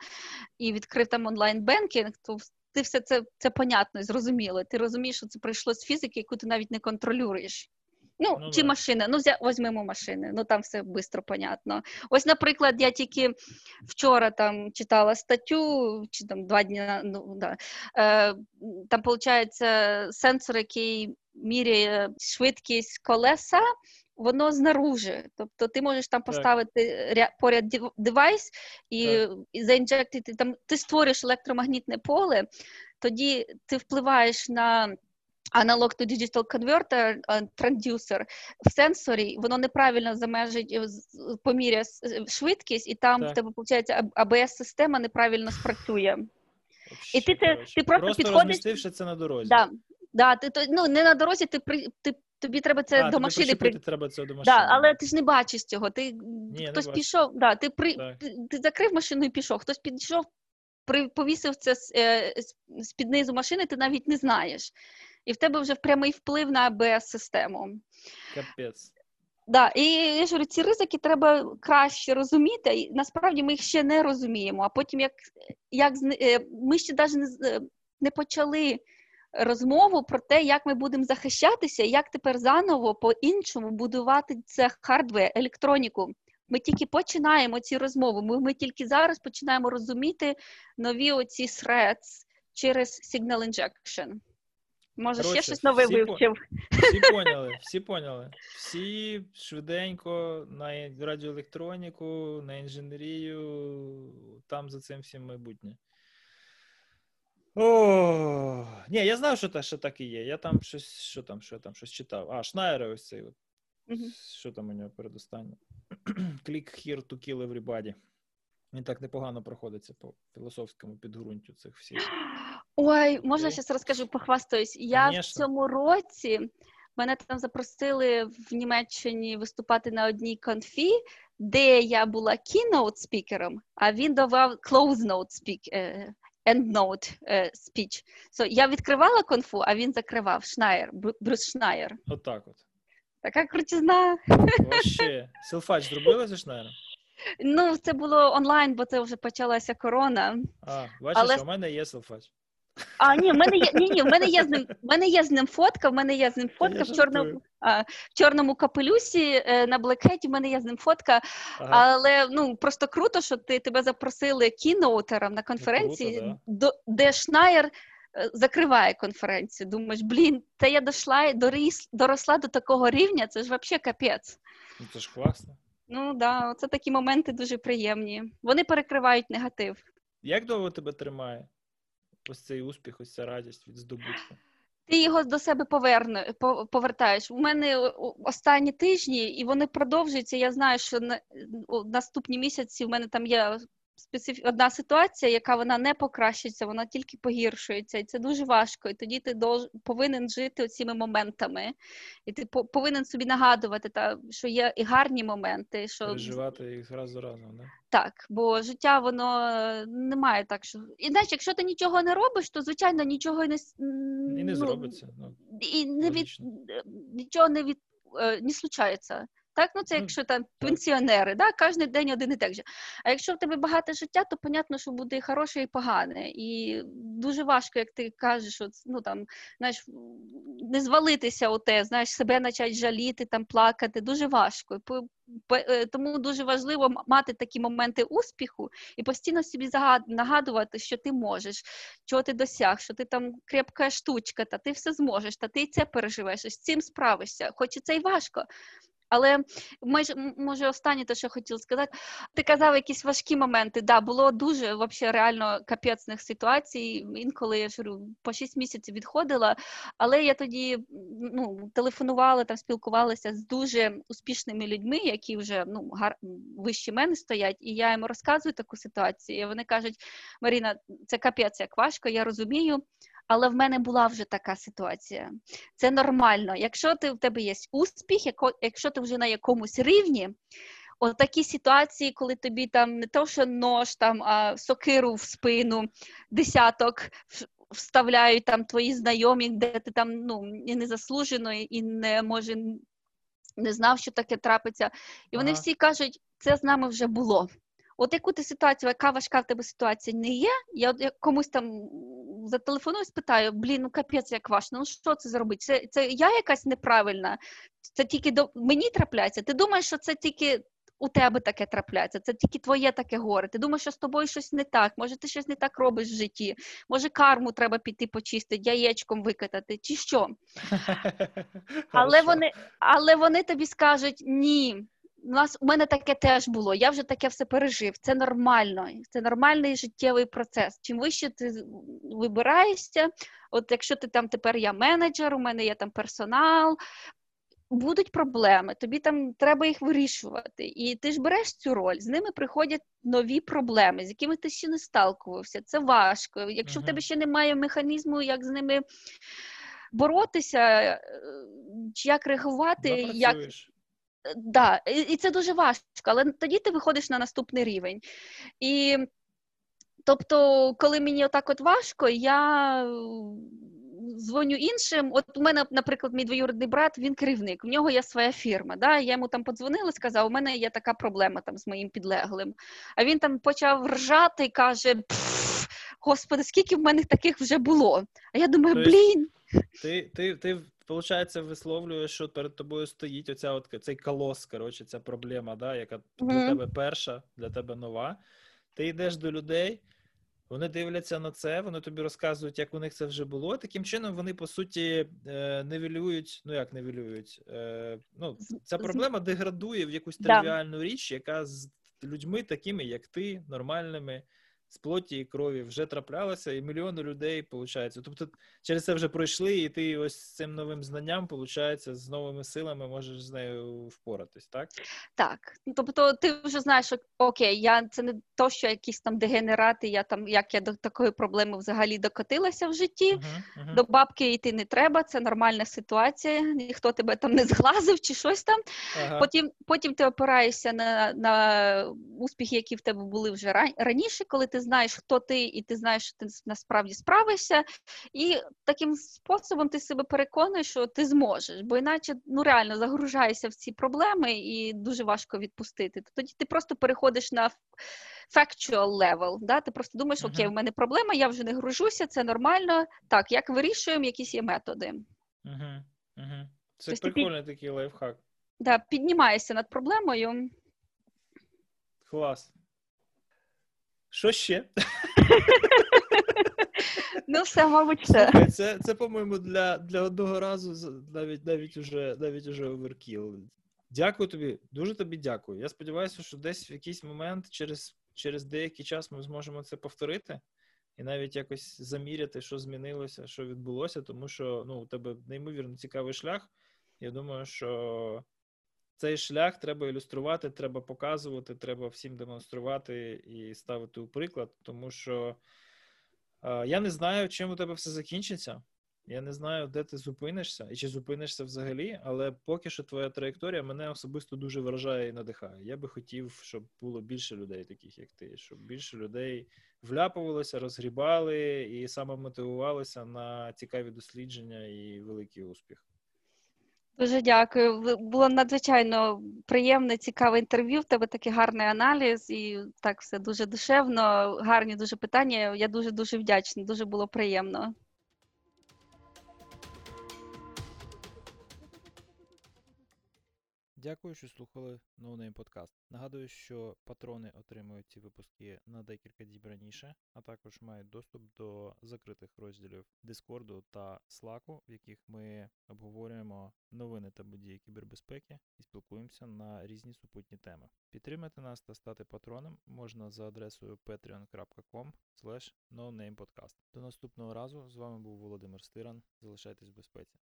і відкрив там онлайн-бенкінг, то ти все це це понятно і зрозуміло. Ти розумієш, що це прийшло з фізики, яку ти навіть не контролюєш. Ну, ну чи да. машини, ну візьмемо машини, ну там все швидко понятно. Ось, наприклад, я тільки вчора там читала статтю, чи там два дні ну, да, е, там, виходить, сенсор, який міряє швидкість колеса, воно знаружи. Тобто ти можеш там поставити так. поряд девайс і, і заінжектити там, ти створюєш електромагнітне поле, тоді ти впливаєш на. Аналог to digital converter, трансдюсер в сенсорі, воно неправильно замежить, поміряє швидкість, і там так. в тебе виходить АБС-система неправильно спрацює. І ти ти, ти просто, просто підходиш... розмістивши це на дорозі. Да, да, ти, ну, Не на дорозі, ти ти тобі треба це а, до машини при... треба це до машини. Да, але ти ж не бачиш цього. Ти Ні, хтось пішов, да, ти при ти, ти закрив машину і пішов. Хтось підійшов, при повісив це е, з під низу машини, ти навіть не знаєш. І в тебе вже прямий вплив на АБС-систему. Капець. Да, і я ж говорю, ці ризики треба краще розуміти. І насправді ми їх ще не розуміємо. А потім, як як е, ми ще навіть не не почали розмову про те, як ми будемо захищатися, як тепер заново по-іншому будувати це хардвер, електроніку. Ми тільки починаємо ці розмови. Ми, ми тільки зараз починаємо розуміти нові оці threats через signal injection. Може, Короче, ще щось нове всі вивчив. По... Всі поняли, всі поняли. Всі швиденько на радіоелектроніку, на інженерію, там за цим всім майбутнє. О, Ні, я знав, що та, що так і є. Я там щось що там, що там, щось читав. А, Шнайера ось цей. От. Uh-huh. Що там у нього передостаннє? Click here to kill everybody. Він так непогано проходиться по філософському підґрунтю цих всіх. Ой, можна зараз розкажу, похвастаюсь. Я Конечно. в цьому році мене там запросили в Німеччині виступати на одній конфі, де я була keynote спікером, а він давав close note speak, EndNote uh, speech. So, я відкривала конфу, а він закривав Шнайер, Брюс Шнайер. Отак от. Така крутізна. Вообще. Селфач зробили зі Шнайером? Ну, це було онлайн, бо це вже почалася корона. А, бачиш, Але... у мене є селфач. А, ні, в мене є ні, ні, в мене є з ним. В мене є з ним фотка. В мене є з ним фотка в чорному а, в чорному капелюсі е, на блекеті. В мене є з ним фотка. Ага. Але ну просто круто, що ти тебе запросили кіноутером на конференції, круто, да. до, де Шнайер е, закриває конференцію. Думаєш, блін, та я дошла доріс, доросла до такого рівня. Це ж взагалі капець. Ну це ж класно. Ну да, це такі моменти дуже приємні. Вони перекривають негатив. Як довго тебе тримає? Ось цей успіх, ось ця радість від здобутку? Ти його до себе поверне, повертаєш. У мене останні тижні, і вони продовжуються. Я знаю, що на наступні місяці в мене там є специф... одна ситуація, яка вона не покращиться, вона тільки погіршується, і це дуже важко. І тоді ти дож... повинен жити цими моментами, і ти повинен собі нагадувати, та що є і гарні моменти. що... Переживати їх раз за разом, не? Так, бо життя воно не має так, що і знаєш, якщо ти нічого не робиш, то звичайно нічого не і не ну, зробиться. Ну, і не від нічого не від е, не случається. Так, ну це якщо там пенсіонери, да, кожен день один і так же. А якщо в тебе багате життя, то понятно, що буде і хороше, і погане. І дуже важко, як ти кажеш, от, ну там знаєш, не звалитися у те, знаєш, себе почати жаліти, там плакати. Дуже важко. Е, тому дуже важливо мати такі моменти успіху і постійно собі нагадувати, що ти можеш, чого ти досяг, що ти там крепка штучка, та ти все зможеш, та ти це переживеш, з цим справишся, хоч і це й важко. Але може останнє те, що хотів сказати. Ти казав якісь важкі моменти. Да, було дуже вообще реально капецних ситуацій. Інколи я ж по 6 місяців відходила, але я тоді ну, телефонувала там, спілкувалася з дуже успішними людьми, які вже ну гар вище мене стоять, і я їм розказую таку ситуацію. і Вони кажуть: Маріна, це капець як важко, я розумію. Але в мене була вже така ситуація. Це нормально. Якщо ти в тебе є успіх, якщо ти вже на якомусь рівні, от такі ситуації, коли тобі там не то, що нож, там, а сокиру в спину, десяток вставляють там твої знайомі, де ти там ну, незаслужено і не може не знав, що таке трапиться. І вони ага. всі кажуть, це з нами вже було. От яку ти ситуацію, яка важка в тебе ситуація не є, я комусь там зателефоную, спитаю, блін, ну капець, як важко, ну що це зробити? Це це я якась неправильна, це тільки до мені трапляється. Ти думаєш, що це тільки у тебе таке трапляється, це тільки твоє таке горе. Ти думаєш, що з тобою щось не так, може ти щось не так робиш в житті, може карму треба піти почистити, яєчком викатати, чи що. Але вони, але вони тобі скажуть ні. У нас у мене таке теж було. Я вже таке все пережив. Це нормально, це нормальний життєвий процес. Чим вище ти вибираєшся, от якщо ти там тепер я менеджер, у мене є там персонал, будуть проблеми, тобі там треба їх вирішувати. І ти ж береш цю роль, з ними приходять нові проблеми, з якими ти ще не сталкувався. Це важко. Якщо uh-huh. в тебе ще немає механізму, як з ними боротися, е, чи як реагувати, як. Да, і це дуже важко, але тоді ти виходиш на наступний рівень. І тобто, коли мені отак от важко, я дзвоню іншим. От у мене, наприклад, мій двоюродний брат, він керівник, в нього є своя фірма. Да? Я йому там подзвонила, сказав, у мене є така проблема там з моїм підлеглим. А він там почав ржати і каже: Господи, скільки в мене таких вже було? А я думаю, блін. Ти, ти, ти Получається, висловлюєш, що перед тобою стоїть оця от, цей колос, коротше, ця проблема, да, яка mm-hmm. для тебе перша, для тебе нова. Ти йдеш до людей, вони дивляться на це, вони тобі розказують, як у них це вже було. Таким чином, вони по суті е, невілюють, ну як невілюють, е, ну, ця проблема деградує в якусь тривіальну річ, яка з людьми, такими, як ти, нормальними з плоті і крові вже траплялося, і мільйони людей виходить. Тобто через це вже пройшли, і ти ось з цим новим знанням, виходить, з новими силами можеш з нею впоратись, так? Так. Тобто, ти вже знаєш, що окей, я це не то, що якісь там дегенерати, я там як я до такої проблеми взагалі докотилася в житті. Uh-huh, uh-huh. До бабки йти не треба, це нормальна ситуація, ніхто тебе там не зглазив чи щось там. Uh-huh. Потім потім ти опираєшся на на успіхи, які в тебе були вже раніше, коли ти знаєш, хто ти, і ти знаєш, що ти насправді справишся, і таким способом ти себе переконуєш, що ти зможеш, бо іначе ну реально загружаєшся в ці проблеми і дуже важко відпустити. Тоді ти просто переходиш на factual level, да? Ти просто думаєш, окей, в мене проблема, я вже не гружуся, це нормально. Так, як вирішуємо, якісь є методи. Угу, угу. Це тобто прикольний під... такий лайфхак. Да, Піднімаєшся над проблемою. Клас. Що ще? Ну, все, мабуть, все. Це, це, по-моєму, для для одного разу навіть навіть уже навіть уже оверкіл. Дякую тобі, дуже тобі дякую. Я сподіваюся, що десь в якийсь момент, через через деякий час, ми зможемо це повторити і навіть якось заміряти, що змінилося, що відбулося, тому що ну, у тебе неймовірно цікавий шлях. Я думаю, що цей шлях треба ілюструвати, треба показувати, треба всім демонструвати і ставити у приклад, тому що е, я не знаю, чим у тебе все закінчиться. Я не знаю, де ти зупинишся і чи зупинишся взагалі, але поки що твоя траєкторія мене особисто дуже вражає і надихає. Я би хотів, щоб було більше людей, таких як ти, щоб більше людей вляпувалися, розгрібали і саме мотивувалися на цікаві дослідження і великий успіх. Дуже дякую. Було надзвичайно приємне, цікаве інтерв'ю. В тебе такий гарний аналіз, і так все дуже душевно, гарні дуже питання. Я дуже дуже вдячна. Дуже було приємно. Дякую, що слухали Name Podcast. Нагадую, що патрони отримують ці випуски на декілька діб раніше, а також мають доступ до закритих розділів Дискорду та Slack, в яких ми обговорюємо новини та події кібербезпеки і спілкуємося на різні супутні теми. Підтримати нас та стати патроном можна за адресою patreon.com До наступного разу з вами був Володимир Стиран. Залишайтесь в безпеці.